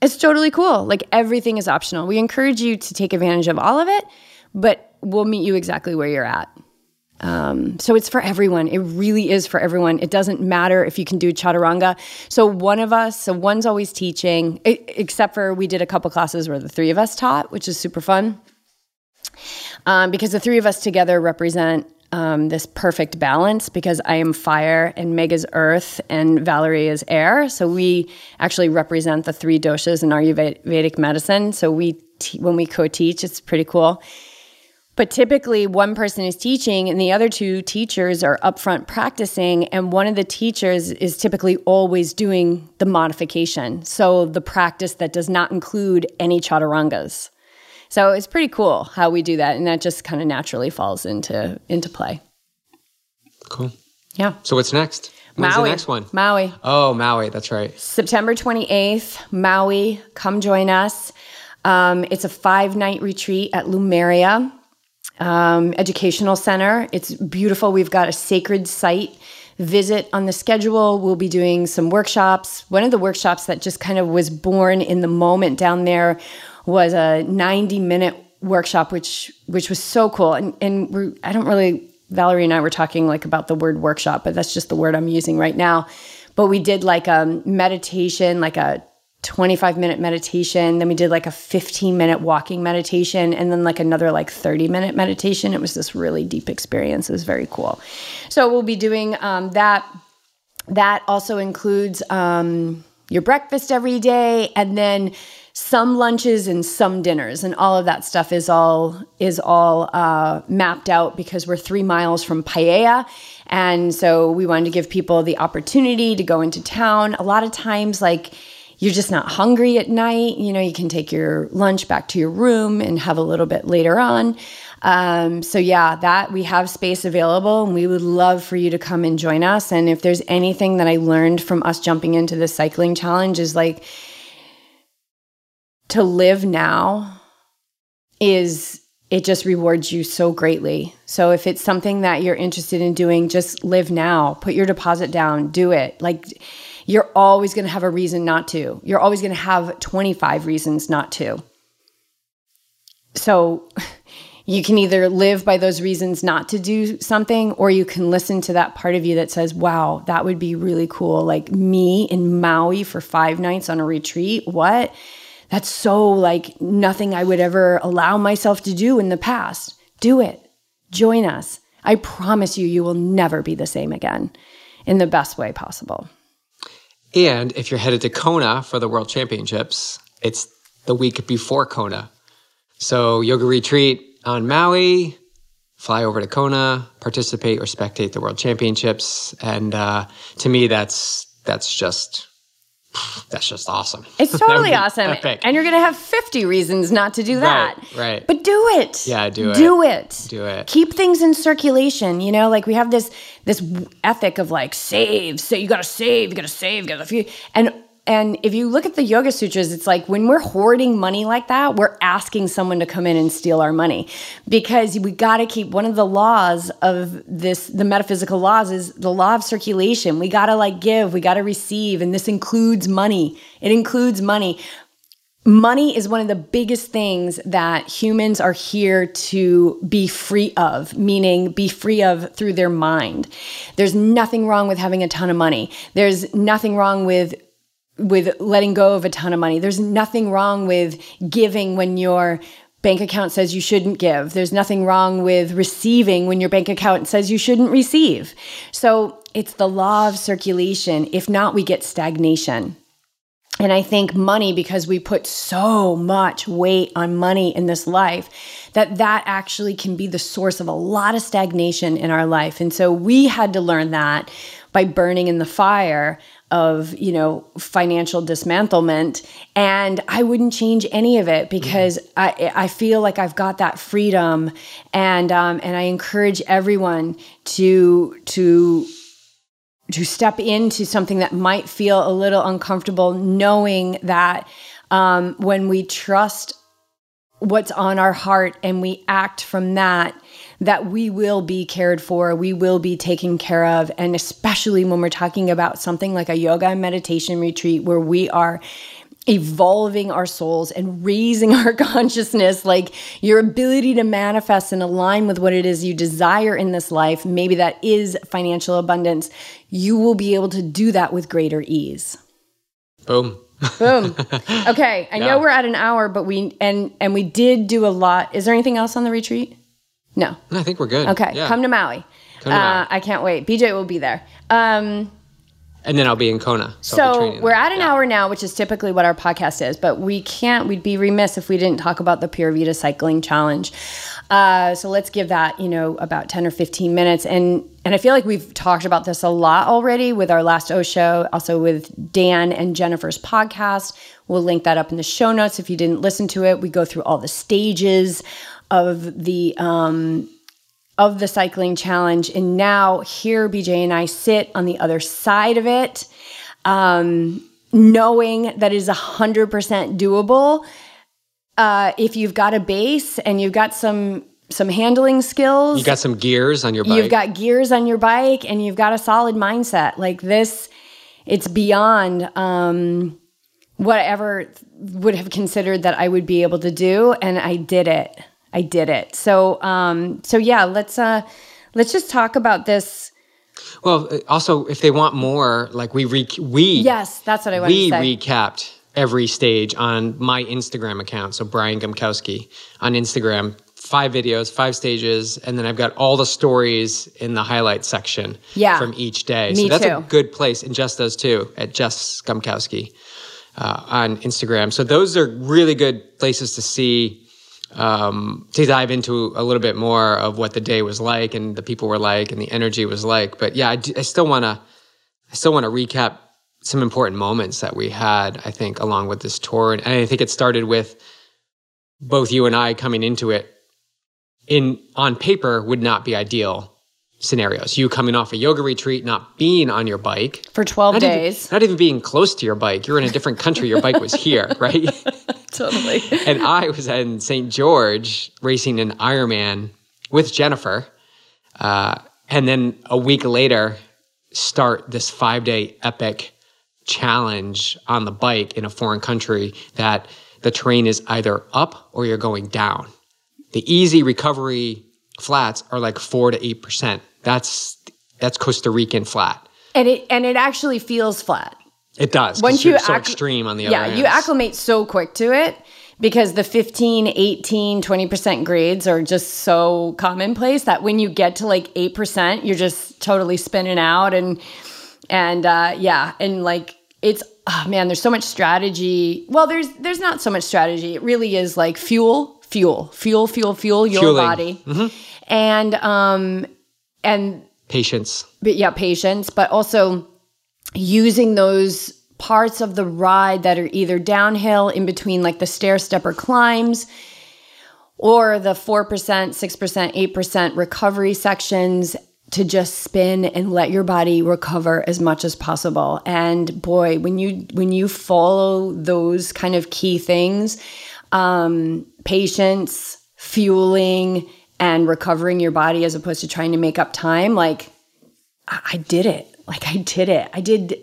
It's totally cool. Like, everything is optional. We encourage you to take advantage of all of it, but we'll meet you exactly where you're at. Um, so it's for everyone. It really is for everyone. It doesn't matter if you can do chaturanga. So one of us, so one's always teaching, except for we did a couple classes where the three of us taught, which is super fun. Um, because the three of us together represent um, this perfect balance because I am fire and Meg is earth and Valerie is air. So we actually represent the three doshas in Ayurvedic medicine. So we, te- when we co-teach, it's pretty cool. But typically, one person is teaching and the other two teachers are upfront practicing. And one of the teachers is typically always doing the modification. So, the practice that does not include any chaturangas. So, it's pretty cool how we do that. And that just kind of naturally falls into, into play.
Cool.
Yeah.
So, what's next? When's
Maui.
the next one?
Maui.
Oh, Maui. That's right.
September 28th, Maui. Come join us. Um, it's a five night retreat at Lumeria um, educational center. It's beautiful. We've got a sacred site visit on the schedule. We'll be doing some workshops. One of the workshops that just kind of was born in the moment down there was a 90 minute workshop, which which was so cool. And and I don't really Valerie and I were talking like about the word workshop, but that's just the word I'm using right now. But we did like a meditation, like a 25 minute meditation. Then we did like a 15 minute walking meditation and then like another like 30 minute meditation. It was this really deep experience. It was very cool. So we'll be doing um, that. That also includes um, your breakfast every day and then some lunches and some dinners and all of that stuff is all is all uh, mapped out because we're three miles from Paia and so we wanted to give people the opportunity to go into town a lot of times like you're just not hungry at night you know you can take your lunch back to your room and have a little bit later on um, so yeah that we have space available and we would love for you to come and join us and if there's anything that i learned from us jumping into the cycling challenge is like to live now is it just rewards you so greatly. So if it's something that you're interested in doing, just live now. Put your deposit down, do it. Like you're always going to have a reason not to. You're always going to have 25 reasons not to. So you can either live by those reasons not to do something or you can listen to that part of you that says, "Wow, that would be really cool. Like me in Maui for 5 nights on a retreat. What?" That's so like nothing I would ever allow myself to do in the past. Do it. Join us. I promise you, you will never be the same again in the best way possible.
And if you're headed to Kona for the World Championships, it's the week before Kona. So, yoga retreat on Maui, fly over to Kona, participate or spectate the World Championships. And uh, to me, that's that's just that's just awesome.
It's totally awesome. Epic. And you're going to have 50 reasons not to do that.
Right, right.
But do it.
Yeah, do it.
Do it.
Do it.
Keep things in circulation, you know, like we have this this ethic of like save, so you got to save, you got to save, you got to and and if you look at the Yoga Sutras, it's like when we're hoarding money like that, we're asking someone to come in and steal our money because we got to keep one of the laws of this, the metaphysical laws is the law of circulation. We got to like give, we got to receive, and this includes money. It includes money. Money is one of the biggest things that humans are here to be free of, meaning be free of through their mind. There's nothing wrong with having a ton of money. There's nothing wrong with with letting go of a ton of money. There's nothing wrong with giving when your bank account says you shouldn't give. There's nothing wrong with receiving when your bank account says you shouldn't receive. So it's the law of circulation. If not, we get stagnation. And I think money, because we put so much weight on money in this life, that that actually can be the source of a lot of stagnation in our life. And so we had to learn that by burning in the fire of you know financial dismantlement and i wouldn't change any of it because mm-hmm. i i feel like i've got that freedom and um and i encourage everyone to to to step into something that might feel a little uncomfortable knowing that um, when we trust what's on our heart and we act from that that we will be cared for, we will be taken care of. And especially when we're talking about something like a yoga and meditation retreat where we are evolving our souls and raising our consciousness, like your ability to manifest and align with what it is you desire in this life, maybe that is financial abundance, you will be able to do that with greater ease.
Boom.
Boom. Okay, I yeah. know we're at an hour, but we and and we did do a lot. Is there anything else on the retreat? No.
I think we're good.
Okay, yeah. come to Maui. Come to Maui. Uh, I can't wait. Beej will be there. Um,
and then I'll be in Kona.
So, so we're at an yeah. hour now, which is typically what our podcast is, but we can't, we'd be remiss if we didn't talk about the Pura Vida Cycling Challenge. Uh, so let's give that, you know, about 10 or 15 minutes. And and I feel like we've talked about this a lot already with our last O show, also with Dan and Jennifer's podcast. We'll link that up in the show notes if you didn't listen to it. We go through all the stages of the um, of the cycling challenge, and now here Beej and I sit on the other side of it, um, knowing that is hundred percent doable. Uh, if you've got a base and you've got some some handling skills.
You got some gears on your bike.
You've got gears on your bike and you've got a solid mindset. Like this, it's beyond um, whatever would have considered that I would be able to do, and I did it. I did it. So, um, so yeah, let's uh, let's just talk about this.
well, uh, also, if they want more, like we re- we
Yes, that's what I wanted
we
to say.
recapped every stage on my Instagram account. So Brian Gumkowski on Instagram, five videos, five stages, and then I've got all the stories in the highlight section
Yeah.
from each day.
Me
so that's a good place, and Jess does too at Jess Gumkowski uh, on Instagram. So those are really good places to see. Um, to dive into a little bit more of what the day was like and the people were like and the energy was like. But yeah, I still want to I still want to recap some important moments that we had, I think, along with this tour. And I think it started with both you and I coming into it in on paper would not be ideal scenarios. You coming off a yoga retreat, not being on your bike.
For 12
Not
days.
Even, not even being close to your bike. You're in a different country. Your bike was here, right?
Totally.
and I was in St. George racing an Ironman with Jennifer. Uh, and then a week later, start this five day epic challenge on the bike in a foreign country that the terrain is either up or you're going down. The easy recovery flats are like four to eight percent. That's that's Costa Rican flat.
And it and it actually feels flat.
It does.
Once
you're
you
so
accl-
extreme on the other
Yeah, you acclimate so quick to it because the 15, 18, 20% grades are just so commonplace that when you get to like 8%, you're just totally spinning out and and uh yeah, and like it's oh man, there's so much strategy. Well, there's there's not so much strategy. It really is like fuel, fuel, fuel, fuel, fuel your
Fueling. Mm-hmm.
body. And um and
Patience.
but yeah, patience, but also using those parts of the ride that are either downhill in between like the stair stepper climbs or the 4%, 6%, 8% recovery sections to just spin and let your body recover as much as possible. And boy, when you when you follow those kind of key things, um, patience, fueling, and recovering your body as opposed to trying to make up time, like I I did it. Like I did it. I did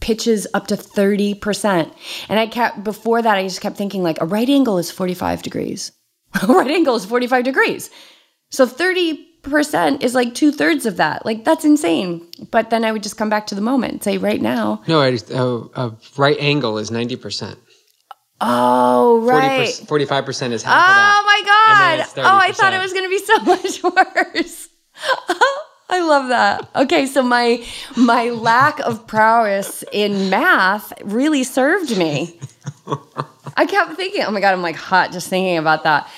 pitches up to 30%. And I kept, before that, I just kept thinking like a right angle is 45 degrees. A right angle is 45 degrees. So 30% is like two thirds of that. Like that's insane. But then I would just come back to the moment and say, right now.
No, I just, uh, a right angle is 90%.
Oh, right.
45% is half
Oh
of that. Oh, my
God. Oh, I thought it was going to be so much worse. I love that. Okay, so my my lack of prowess in math really served me. I kept thinking, oh my god, I'm like hot just thinking about that.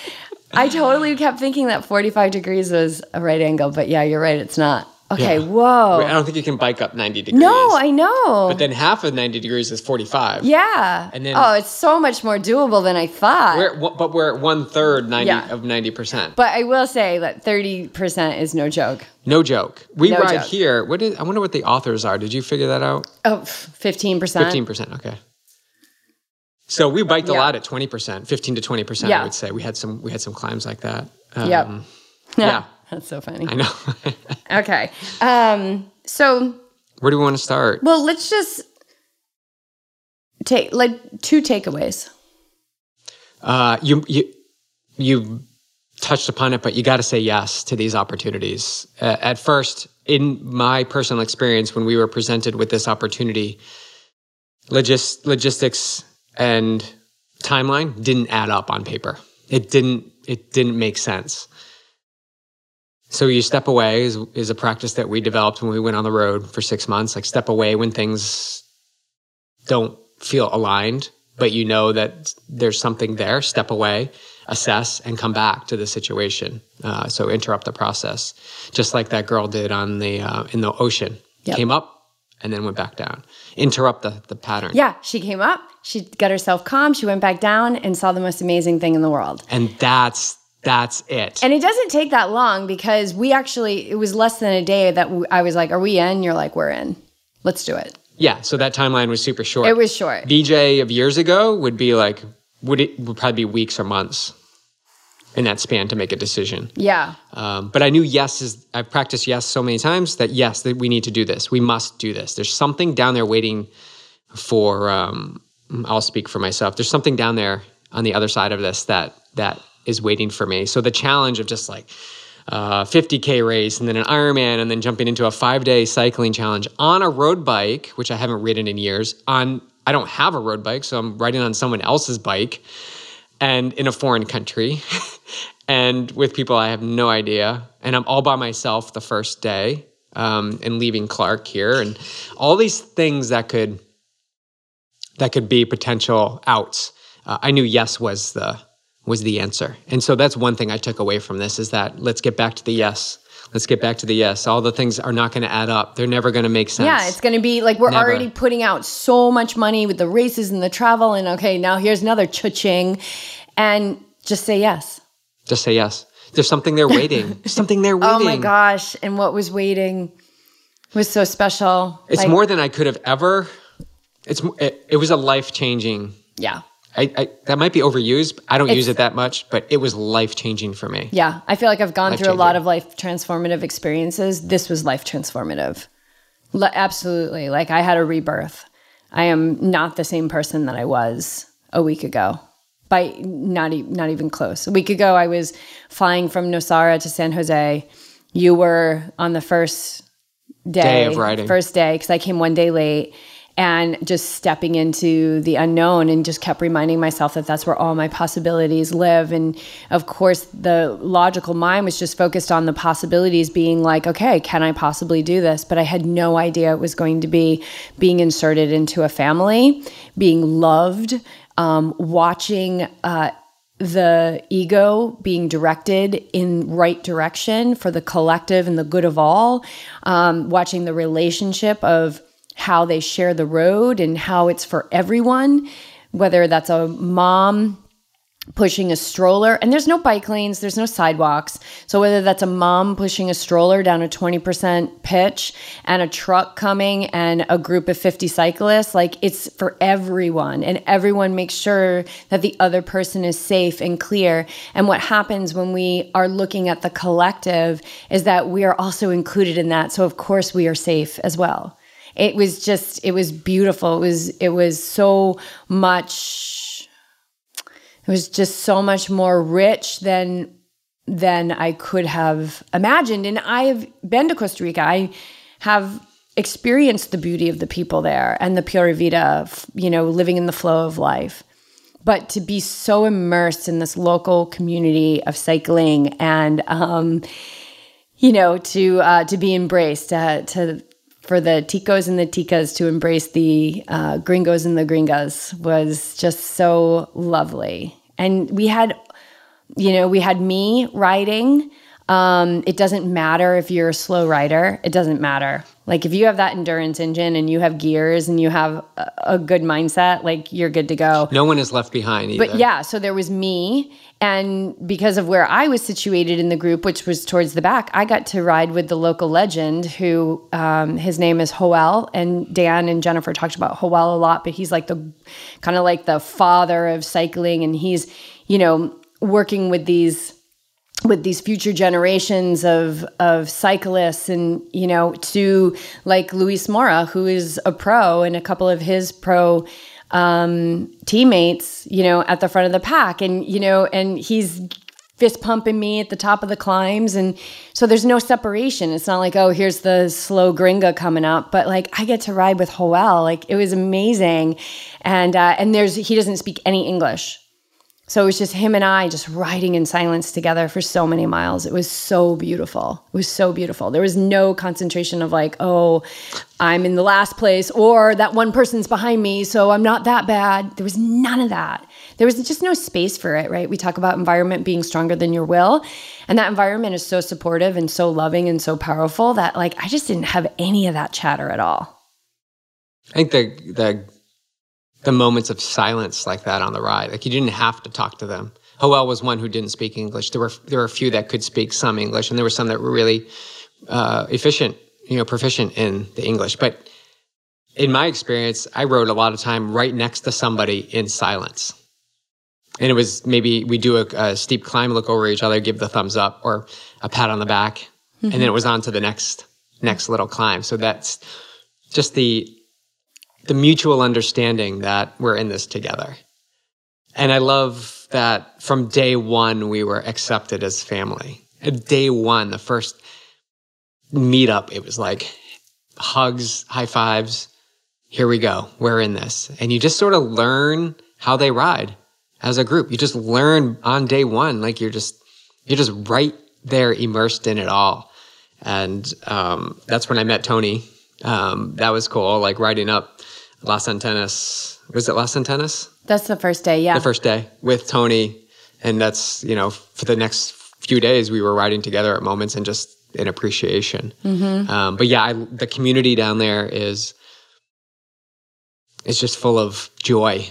I totally kept thinking that 45 degrees was a right angle, but yeah, you're right, it's not. Okay,
Yeah.
whoa.
I don't think you can bike up 90 degrees.
no, I know.
But then half of 90 degrees is 45.
yeah.
And then-
oh, it's so much more doable than I thought.
We're, at- but we're at one third 90
Yeah.
of 90%.
but I will say that 30% is no joke.
no joke. We
No
ride
joke.
here. What is, I wonder what the authors are. Did you figure that out?
Oh, 15%.
15%. Okay. So we biked a
Yeah.
lot at 20%, 15 to 20%,
Yeah.
I would say. We had some we had some climbs like that. Um,
Yep.
Yeah.
That's so funny.
I know.
Okay. Um, so,
Where do we want to start?
well, let's just take like two takeaways.
Uh, you you you touched upon it, but you got to say yes to these opportunities. Uh, at first, in my personal experience, when we were presented with this opportunity, logis- logistics and timeline didn't add up on paper. It didn't. It didn't make sense. So you step away is, is a practice that we developed when we went on the road for six months. Like step away when things don't feel aligned, but you know that there's something there. Step away, assess, and come back to the situation. Uh, so interrupt the process, just like that girl did on the uh, in the ocean.
Yep.
Came up and then went back down. Interrupt the the pattern.
Yeah, she came up, she got herself calm, she went back down and saw the most amazing thing in the world.
And that's that's it.
And it doesn't take that long because we actually, it was less than a day that I was like, Are we in? You're like, We're in. Let's do it.
yeah. So that timeline was super short.
It was short.
Beej of years ago would be like would it would probably be weeks or months. in that span to make a decision.
Yeah.
Um, but I knew yes is I've practiced yes so many times that yes that we need to do this. We must do this. There's something down there waiting for. Um, I'll speak for myself. There's something down there on the other side of this that that is waiting for me. So the challenge of just like uh, 50k race and then an Ironman and then jumping into a five day cycling challenge on a road bike, which I haven't ridden in years. On I don't have a road bike, so I'm riding on someone else's bike and in a foreign country and with people I have no idea. And I'm all by myself the first day um, and leaving Clark here and all these things that could that could be potential outs. Uh, I knew yes was the was the answer. And so that's one thing I took away from this is that let's get back to the yes. Let's get back to the yes. All the things are not going to add up. They're never going to make sense.
Yeah, it's going to be like we're
Never.
already putting out so much money with the races and the travel, and okay, now here's another cha-ching, and just say yes.
Just say yes. There's something there waiting. Something there waiting.
Oh my gosh! And what was waiting was so special.
It's
Like,
more than I could have ever. It's it, it was a life changing.
Yeah,
I, I that might be overused. I don't use it that much, but it was life changing for me.
yeah. I feel like I've gone through a lot of life transformative experiences. This was life transformative. Le- absolutely. Like I had a rebirth. I am not the same person that I was a week ago. By not e- not even close. A week ago, I was flying from Nosara to San Jose. You were on the first day,
Day of riding.
first day because I came one day late, and just stepping into the unknown, and just kept reminding myself that that's where all my possibilities live. And of course, the logical mind was just focused on the possibilities, being like, okay, can I possibly do this? But I had no idea it was going to be being inserted into a family, being loved, um, watching. Uh, the ego being directed in right direction for the collective and the good of all um, watching the relationship of how they share the road and how it's for everyone whether that's a mom pushing a stroller and there's no bike lanes there's no sidewalks. So whether that's a mom pushing a stroller down a 20% pitch and a truck coming and a group of 50 cyclists like it's for everyone. And everyone makes sure that the other person is safe and clear. And what happens when we are looking at the collective is that we are also included in that. So of course we are safe as well it was just it was beautiful it was it was so much it was just so much more rich than than I could have imagined. And I've been to Costa Rica. I have experienced the beauty of the people there and the pura vida, you know, living in the flow of life. But to be so immersed in this local community of cycling and, um, you know, to uh, to be embraced, uh, to for the ticos and the ticas to embrace the uh, gringos and the gringas was just so lovely. And we had, you know, we had me riding. Um, it doesn't matter if you're a slow rider. It doesn't matter. Like if you have that endurance engine and you have gears and you have a, a good mindset, like you're good to go.
No one is left behind either.
But yeah, so there was me, and because of where I was situated in the group, which was towards the back, I got to ride with the local legend who um, his name is Hoel. And Dan and Jennifer talked about Hoel a lot, but he's like the kind of like the father of cycling, and he's, you know, working with these with these future generations of of cyclists and you know to like Luis Mora who is a pro and a couple of his pro um teammates you know at the front of the pack. And you know and he's fist pumping me at the top of the climbs. And so there's no separation. It's not like oh here's the slow gringa coming up. But like i get to ride with Hoel like it was amazing. And uh and there's he doesn't speak any english so it was just him and I just riding in silence together for so many miles. It was so beautiful. It was so beautiful. There was no concentration of like, oh, I'm in the last place or that one person's behind me, so I'm not that bad. There was none of that. There was just no space for it, right? We talk about environment being stronger than your will. And that environment is so supportive and so loving and so powerful that like I just didn't have any of that chatter at all.
I think that the the moments of silence like that on the ride, like you didn't have to talk to them. Hoel was one who didn't speak English. There were there were a few that could speak some English, and there were some that were really uh, efficient, you know, proficient in the English. But in my experience, I rode a lot of time right next to somebody in silence. and it was maybe we do a, a steep climb, look over each other, give the thumbs up or a pat on the back, and then it was on to the next next little climb. So that's just the the mutual understanding that we're in this together. And I love that from day one we were accepted as family. At day one, the first meetup, it was like hugs, high fives. Here we go. We're in this. And you just sort of learn how they ride as a group. You just learn on day one, like you're just, you're just right there immersed in it all. And um, that's when I met Tony. Um, that was cool, like riding up Las Antenas. Was it Las Antenas?
That's the first day. Yeah.
The first day with Tony. And that's, you know, for the next few days, we were riding together at moments and just in appreciation. Um, but yeah, I, the community down there is, is just full of joy.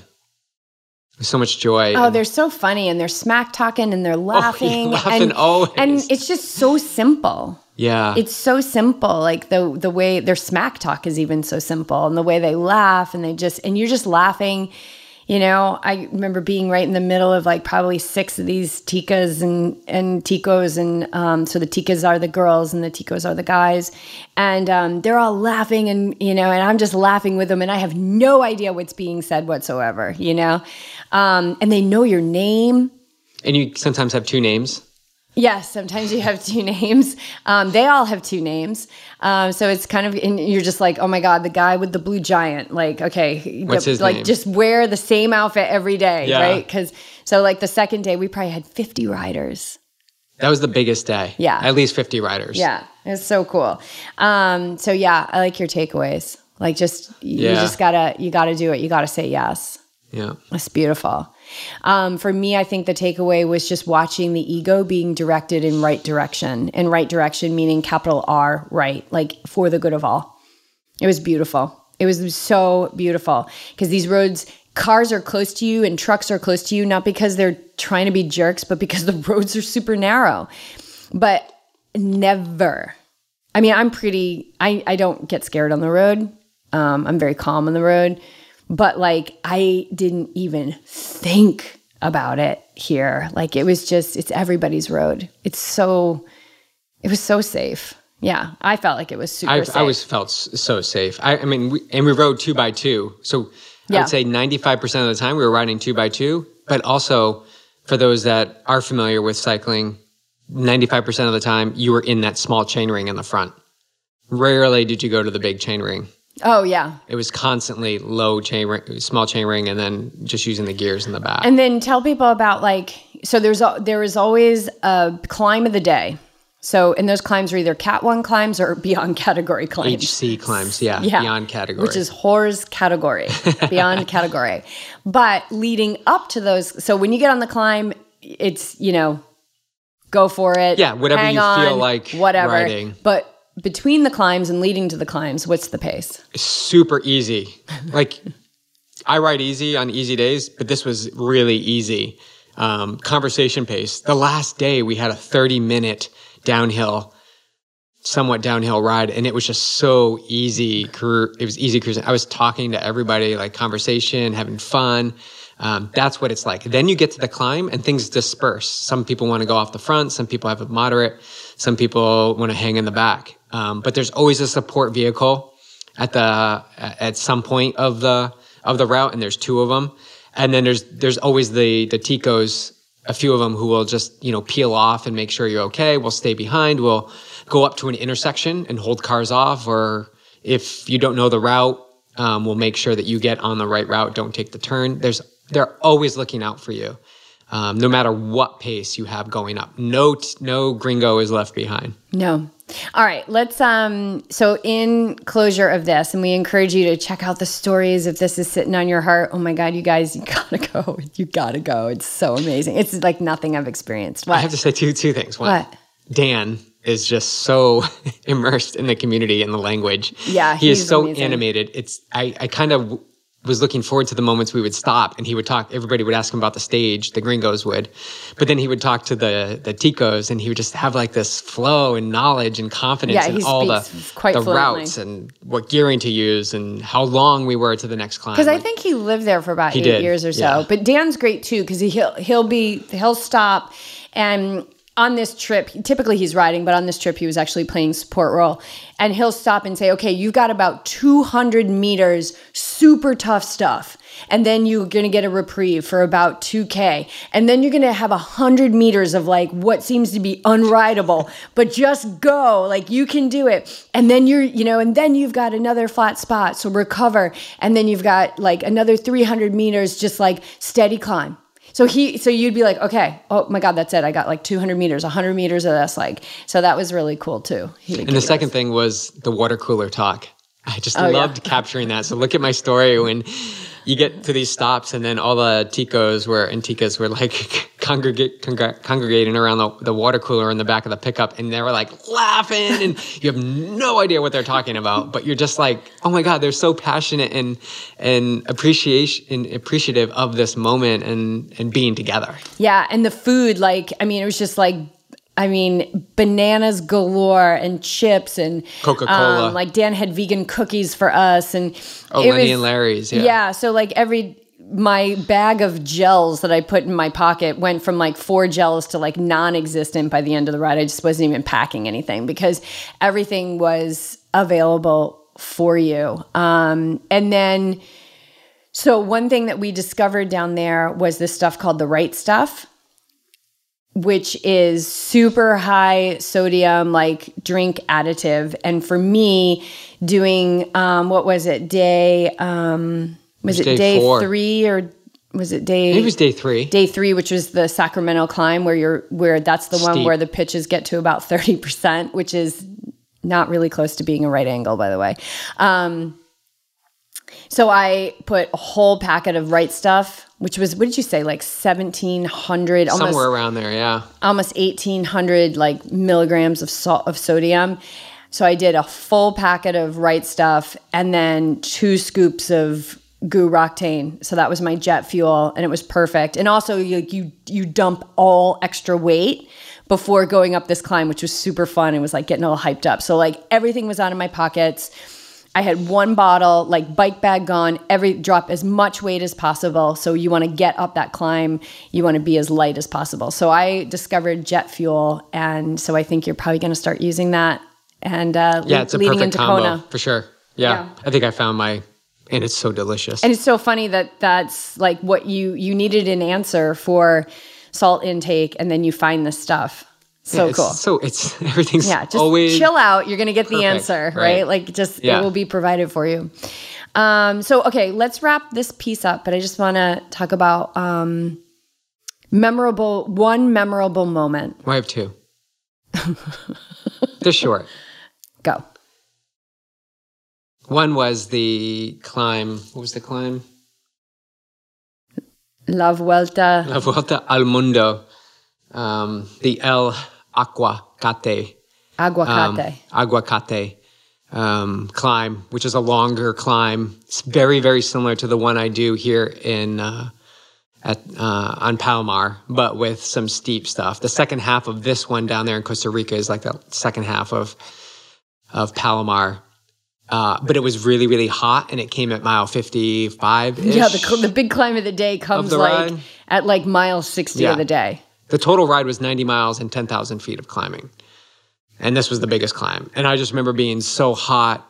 So much joy.
Oh,
and-
they're so funny and they're smack talking and they're laughing,
laughing
and
always.
and it's just so simple.
Yeah.
It's so simple. Like the the way their smack talk is even so simple, and the way they laugh, and they just and you're just laughing. You know, I remember being right in the middle of like probably six of these ticas and and ticos, and um, so the ticas are the girls and the ticos are the guys, and um, they're all laughing, and you know, and I'm just laughing with them, and I have no idea what's being said whatsoever. You know, um, and they know your name.
and you sometimes have two names.
Yes, sometimes you have two names. Um, they all have two names. Um, so it's kind of, and you're just like, oh my God, the guy with the blue giant. Like, okay,
What's
the-
his
like
name?
just wear the same outfit every day,
Yeah.
right? Because so like the second day, we probably had 50 riders.
That was the biggest day.
Yeah.
At least 50 riders.
Yeah, it's so cool. Um, so yeah, I like your takeaways. Like, just you
Yeah.
just gotta you gotta do it. You gotta say yes.
Yeah.
It's beautiful. Um, for me, I think the takeaway was just watching the ego being directed in right direction. And right direction meaning capital R, right, like for the good of all. It was beautiful. It was so beautiful because these roads, cars are close to you and trucks are close to you, not because they're trying to be jerks, but because the roads are super narrow. But never. I mean, I'm pretty, I, I don't get scared on the road. Um, I'm very calm on the road. But like, I didn't even think about it here. Like, it was just, it's everybody's road. It's so, it was so safe. Yeah. I felt like it was super
I,
safe.
I was felt so safe. I, I mean, we, and we rode two by two. So I'd say 95% of the time we were riding two by two. But also, for those that are familiar with cycling, 95% of the time you were in that small chain ring in the front. Rarely did you go to the big chain ring.
Oh, yeah.
It was constantly low chain ring, small chain ring, and then just using the gears in the back.
And then tell people about like so there's there is always a climb of the day. So and those climbs are either cat one climbs or beyond category climbs.
HC climbs, yeah,
Yeah.
beyond category.
Which is horrors category, beyond category. But leading up to those, so when you get on the climb, it's, you know, go for it.
Yeah, whatever you feel like
whatever.
riding.
But between the climbs and leading to the climbs, what's the pace?
super easy. Like I ride easy on easy days, but this was really easy. Um, conversation pace. The last day we had a 30 minute downhill, somewhat downhill ride, and it was just so easy. It was easy cruising. I was talking to everybody, like conversation, having fun. Um, that's what it's like. Then you get to the climb and things disperse. Some people want to go off the front. Some people have a moderate. Some people want to hang in the back. Um, but there's always a support vehicle at the at some point of the of the route, and there's two of them. And then there's there's always the the ticos, a few of them who will just you know peel off and make sure you're okay. We'll stay behind. We'll go up to an intersection and hold cars off, or if you don't know the route, um, we'll make sure that you get on the right route. Don't take the turn. There's they're always looking out for you, um, no matter what pace you have going up. No t- no gringo is left behind.
No. All right, let's um so in closure of this and we encourage you to check out the stories if this is sitting on your heart. Oh my god, you guys, you got to go. You got to go. It's so amazing. It's like nothing I've experienced. What?
I have to say two two things. One,
What?
Dan is just so immersed in the community and the language.
Yeah,
he is so
amazing.
animated. It's I I kind of was looking forward to the moments we would stop and he would talk everybody would ask him about the stage the gringos would but then he would talk to the the ticos and he would just have like this flow and knowledge and confidence
Yeah,
in all the,
quite
the
fluently.
routes and what gearing to use and how long we were to the next climb
Because I think he lived there for about eight
did,
years or so.
yeah.
But Dan's great too because he'll he'll be he'll stop and on this trip typically he's riding but on this trip he was actually playing support role and he'll stop and say okay you've got about 200 meters super tough stuff. And then you're to get a reprieve for about 2k and then you're to have 100 meters of like what seems to be unrideable. But just go like you can do it. And then you're you know and then you've got another flat spot so recover. And then you've got like another 300 meters just like steady climb so he, so you'd be like, okay, oh my God, that's it. I got like 200 meters, 100 meters of this. Like, so that was really cool too.
And the
us-
second thing was the water cooler talk. I just
Oh, yeah.
loved capturing that. So look at my story when you get to these stops, and then all the ticos were and ticas were like congregate, congr- congregating around the, the water cooler in the back of the pickup, and they were like laughing, and you have no idea what they're talking about, but you're just like, oh my god, they're so passionate and and appreciation and appreciative of this moment and and being together.
Yeah. And the food, like, I mean, it was just like, I mean, bananas galore and chips and
Coca-Cola.
um, like Dan had vegan cookies for us, and
Oh,
it
Lenny
was-
and Larry's, yeah.
yeah. So like every my bag of gels that I put in my pocket went from like four gels to like non-existent by the end of the ride. I just wasn't even packing anything because everything was available for you. Um, and then, so one thing that we discovered down there was this stuff called the right stuff which is super high sodium like drink additive and for me doing um what was it day um was
was
it
day
day. 3 or was it day
It was day three.
day 3 which was the Sacramento climb where you're where that's the one where the pitches get to about 30% which is not really close to being a right angle by the way um so I put a whole packet of right stuff, which was what did you say, like seventeen hundred, almost
Somewhere around there, yeah.
almost eighteen hundred like milligrams of salt of sodium. So I did a full packet of right stuff and then two scoops of GU Roctane. So that was my jet fuel, and it was perfect. And also you you you dump all extra weight before going up this climb, which was super fun. It was like getting all hyped up. So like everything was out of my pockets. I had one bottle, like bike bag gone, every drop as much weight as possible. So you want to get up that climb, you want to be as light as possible. So I discovered jet fuel, and so I think you're probably going to start using that. And uh,
Yeah,
le-
it's a
leading
perfect
into
combo
Kona.
for sure. Yeah,
Yeah.
I think I found my, and it's so delicious.
And it's so funny that that's like what you you needed an answer for salt intake, and then you find this stuff. So
it's
cool.
So it's everything's
Yeah, just
always
chill out. You're going to get the answer, right?
right.
Like just
Yeah.
it will be provided for you. Um, so okay, let's wrap this piece up. But I just want to talk about um, memorable one memorable moment.
I have two. They're short.
Go.
One was the climb. What was the climb?
La Vuelta.
La Vuelta al Mundo. Um, the El Aguacate.
Aguacate.
um, Aguacate um, climb, which is a longer climb. It's very, very similar to the one I do here in uh, at uh, on Palomar, but with some steep stuff. The second half of this one down there in Costa Rica is like the second half of of Palomar. Uh, but it was really, really hot, and it came at mile fifty-five.
yeah, the, the big climb of the day comes
the
like
ride?
at like mile 60
Yeah.
of the day.
The total ride was 90 miles and 10,000 feet of climbing. And this was the biggest climb. And I just remember being so hot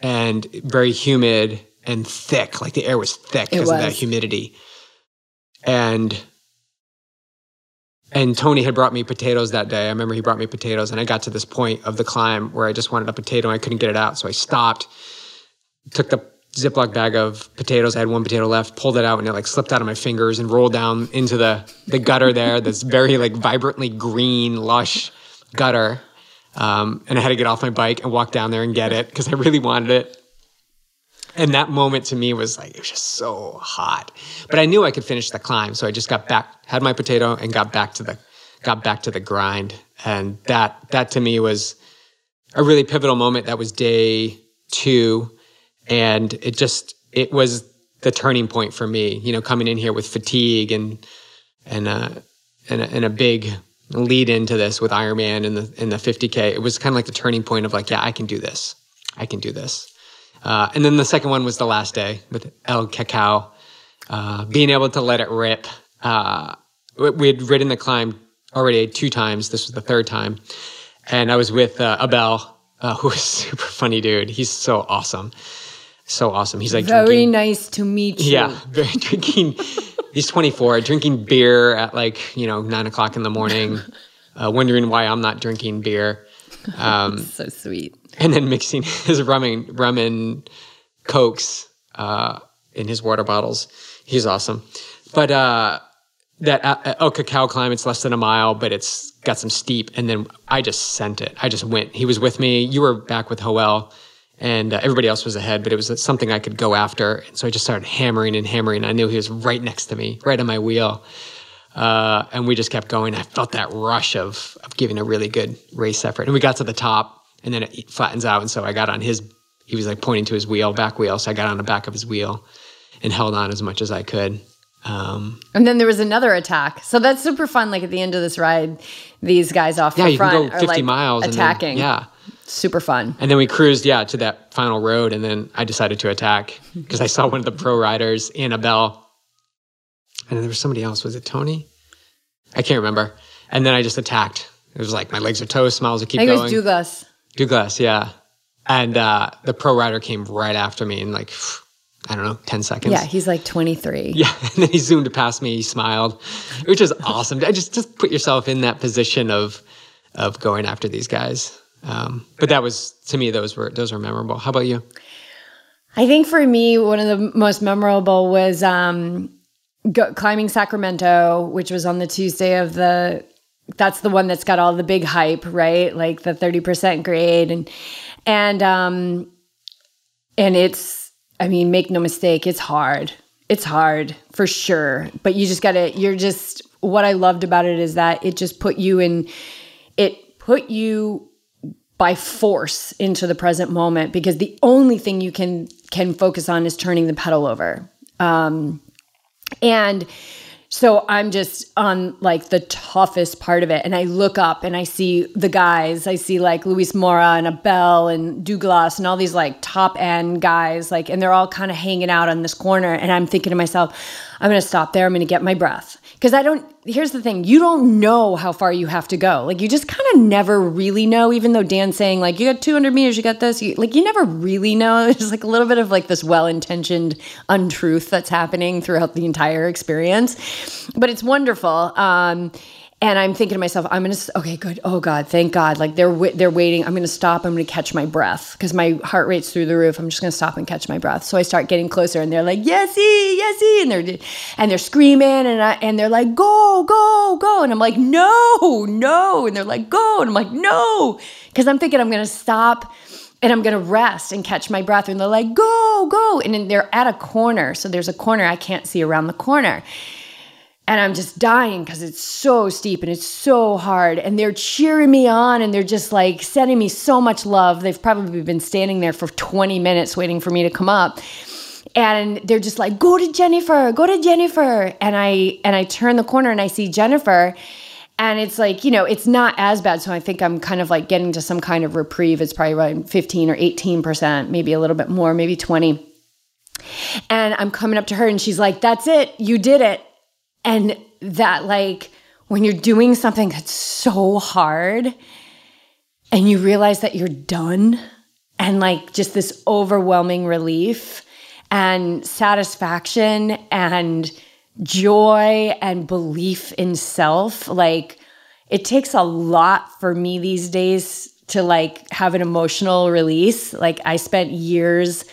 and very humid and thick. Like the air was thick because of that humidity. And and Tony had brought me potatoes that day. I remember he brought me potatoes, and I got to this point of the climb where I just wanted a potato and I couldn't get it out. So I stopped, took the Ziploc bag of potatoes. I had one potato left, pulled it out, and it like slipped out of my fingers and rolled down into the the gutter there. This very like vibrantly green, lush gutter. Um, and I had to get off my bike and walk down there and get it because I really wanted it. And that moment to me was like, it was just so hot. But I knew I could finish the climb. So I just got back, had my potato and got back to the, got back to the grind. And that, that to me was a really pivotal moment. That was day two. And it just, it was the turning point for me. You know, coming in here with fatigue and and uh, and a, and a big lead into this with Ironman and the in the 50k. It was kind of like the turning point of like, yeah, I can do this. I can do this. Uh, and then the second one was the last day with El Cacao, uh, being able to let it rip. Uh, we had ridden the climb already two times. This was the third time, and I was with uh, Abel, uh, who is super funny dude. He's so awesome, so awesome. He's like
very
drinking,
nice to meet you.
yeah, very drinking. he's 24, drinking beer at like you know nine o'clock in the morning, uh, wondering why I'm not drinking beer. Um,
so sweet.
and then mixing his rum and, rum and cokes uh, in his water bottles. He's awesome. But uh, that uh, El Cacao climb, it's less than a mile, but it's got some steep. And then I just sent it. I just went. He was with me. You were back with Hoel, and uh, everybody else was ahead, but it was something I could go after. And so I just started hammering and hammering. I knew he was right next to me, right on my wheel. Uh, and we just kept going. I felt that rush of, of giving a really good race effort. And we got to the top, and then it flattens out. And so I got on his, he was like pointing to his wheel, back wheel. So I got on the back of his wheel and held on as much as I could. Um,
And then there was another attack. So that's super fun. Like at the end of this ride, these guys off
yeah,
the
you can
front
go
are
50
like
miles. and then-
attacking.
yeah.
Super fun.
And then we cruised, yeah, to that final road. And then I decided to attack because I saw one of the pro riders, Annabelle. And then there was somebody else. Was it Tony? I can't remember. And then I just attacked. It was like my legs are toast, smiles to keep
I think it
going.
was Douglas.
Douglas, yeah. And uh, the pro rider came right after me in like, I don't know, 10 seconds.
Yeah, he's like 23.
Yeah, and then he zoomed past me. He smiled, which is awesome. I just just put yourself in that position of of going after these guys. Um, but that was to me those were those were memorable. How about you?
I think for me, one of the most memorable was um, go, climbing Sacramento, which was on the Tuesday of the. That's the one that's got all the big hype, right? Like the thirty percent grade, and and um, and it's. I mean, make no mistake, it's hard. It's hard for sure, but you just got to. You're just. What I loved about it is that it just put you in. It put you by force into the present moment because the only thing you can can focus on is turning the pedal over. Um and so i'm just on like the toughest part of it. And i look up and i see the guys. I see like luis mora and abel and douglas and all these like top end guys like and they're all kind of hanging out on this corner. And i'm thinking to myself i'm going to stop there i'm going to get my breath because I don't, here's the thing you don't know how far you have to go. Like, you just kind of never really know, even though Dan's saying, like, you got 200 meters, you got this. You, like, you never really know. There's like a little bit of like this well intentioned untruth that's happening throughout the entire experience. But it's wonderful. Um, and I'm thinking to myself, I'm gonna okay, good. Oh God, thank God. Like they're they're waiting. I'm gonna stop. I'm gonna catch my breath because my heart rate's through the roof. I'm just gonna stop and catch my breath. So I start getting closer, and they're like, Yesy, Yesy, and they're and they're screaming, and I, and they're like, Go, go, go, and I'm like, No, no, and they're like, Go, and I'm like, No, because I'm thinking I'm gonna stop and I'm gonna rest and catch my breath. And they're like, go, go. And they're at a corner. So there's a corner I can't see around the corner. And I'm just dying because it's so steep and it's so hard. And they're cheering me on and they're just like sending me so much love. They've probably been standing there for 20 minutes waiting for me to come up. And they're just like, go to Jennifer, go to Jennifer. And I and I turn the corner and I see Jennifer. And it's like, you know, it's not as bad. So I think I'm kind of like getting to some kind of reprieve. It's probably around 15 or 18%, maybe a little bit more, maybe 20. And I'm coming up to her and she's like, that's it. You did it. And that, like, when you're doing something that's so hard and you realize that you're done and like just this overwhelming relief and satisfaction and joy and belief in self, like, it takes a lot for me these days to like have an emotional release. Like, I spent years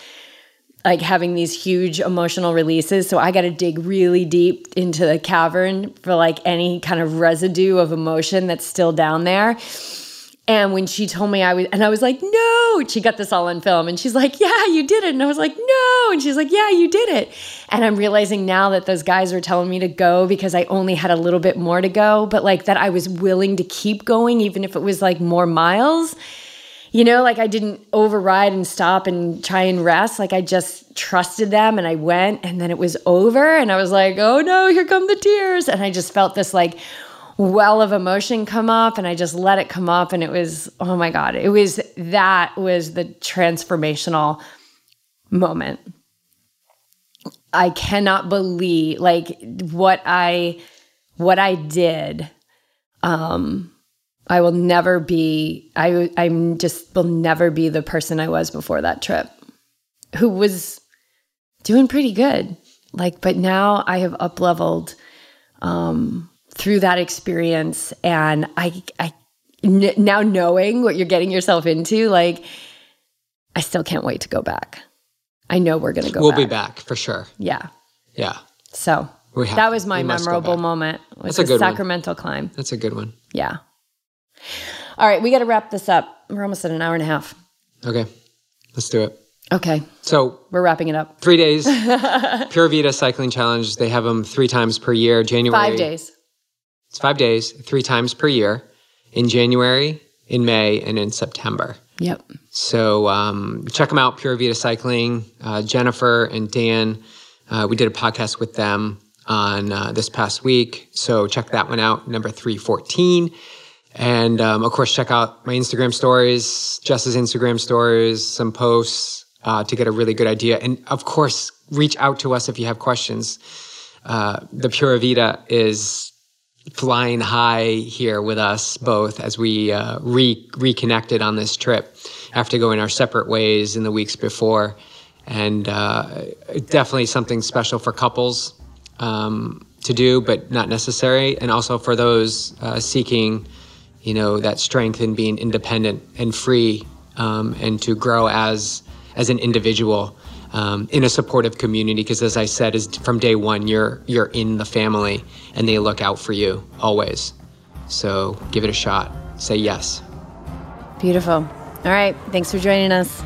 like having these huge emotional releases. So I got to dig really deep into the cavern for like any kind of residue of emotion that's still down there. And when she told me I was, and I was like, no, she got this all on film. And she's like, yeah, you did it. And I was like, no. And she's like, yeah, you did it. And I'm realizing now that those guys were telling me to go because I only had a little bit more to go, but like that I was willing to keep going, even if it was like more miles you know, like I didn't override and stop and try and rest. Like I just trusted them and I went and then it was over and I was like, oh no, here come the tears. And I just felt this like well of emotion come up and I just let it come up. And it was, oh my God, it was that was the transformational moment. I cannot believe like what I what I did um I will never be I I'm just will never be the person I was before that trip who was doing pretty good like but now I have up leveled um through that experience and I I n- now knowing what you're getting yourself into like I still can't wait to go back. I know we're going to go back.
we'll
back.
be back for sure.
Yeah.
Yeah.
So that was my
We must go
memorable moment. Was
That's a good one.
Sacramento climb.
That's a good one.
Yeah. All right, we got to wrap this up. We're almost at an hour and a half.
Okay. Let's do it.
Okay,
So
we're wrapping it up.
three days, Pura Vida Cycling Challenge. They have them three times per year. January.
Five days.
It's five days, three times per year in January, in May, and in September.
Yep.
So um, check them out, Pura Vida Cycling. Uh, Jennifer and Dan, uh, we did a podcast with them on uh, this past week. So check that one out, number 314. And um, of course, check out my Instagram stories, Jess's Instagram stories, some posts uh, to get a really good idea. And of course, reach out to us if you have questions. Uh, the Pura Vida is flying high here with us both as we uh, re- reconnected on this trip after going our separate ways in the weeks before. And uh, definitely something special for couples um, to do, but not necessary. And also for those uh, seeking, you know, that strength in being independent and free um, and to grow as as an individual um, in a supportive community because as i said is from day one you're you're in the family and they look out for you always so give it a shot say yes
Beautiful. All right. Thanks for joining us.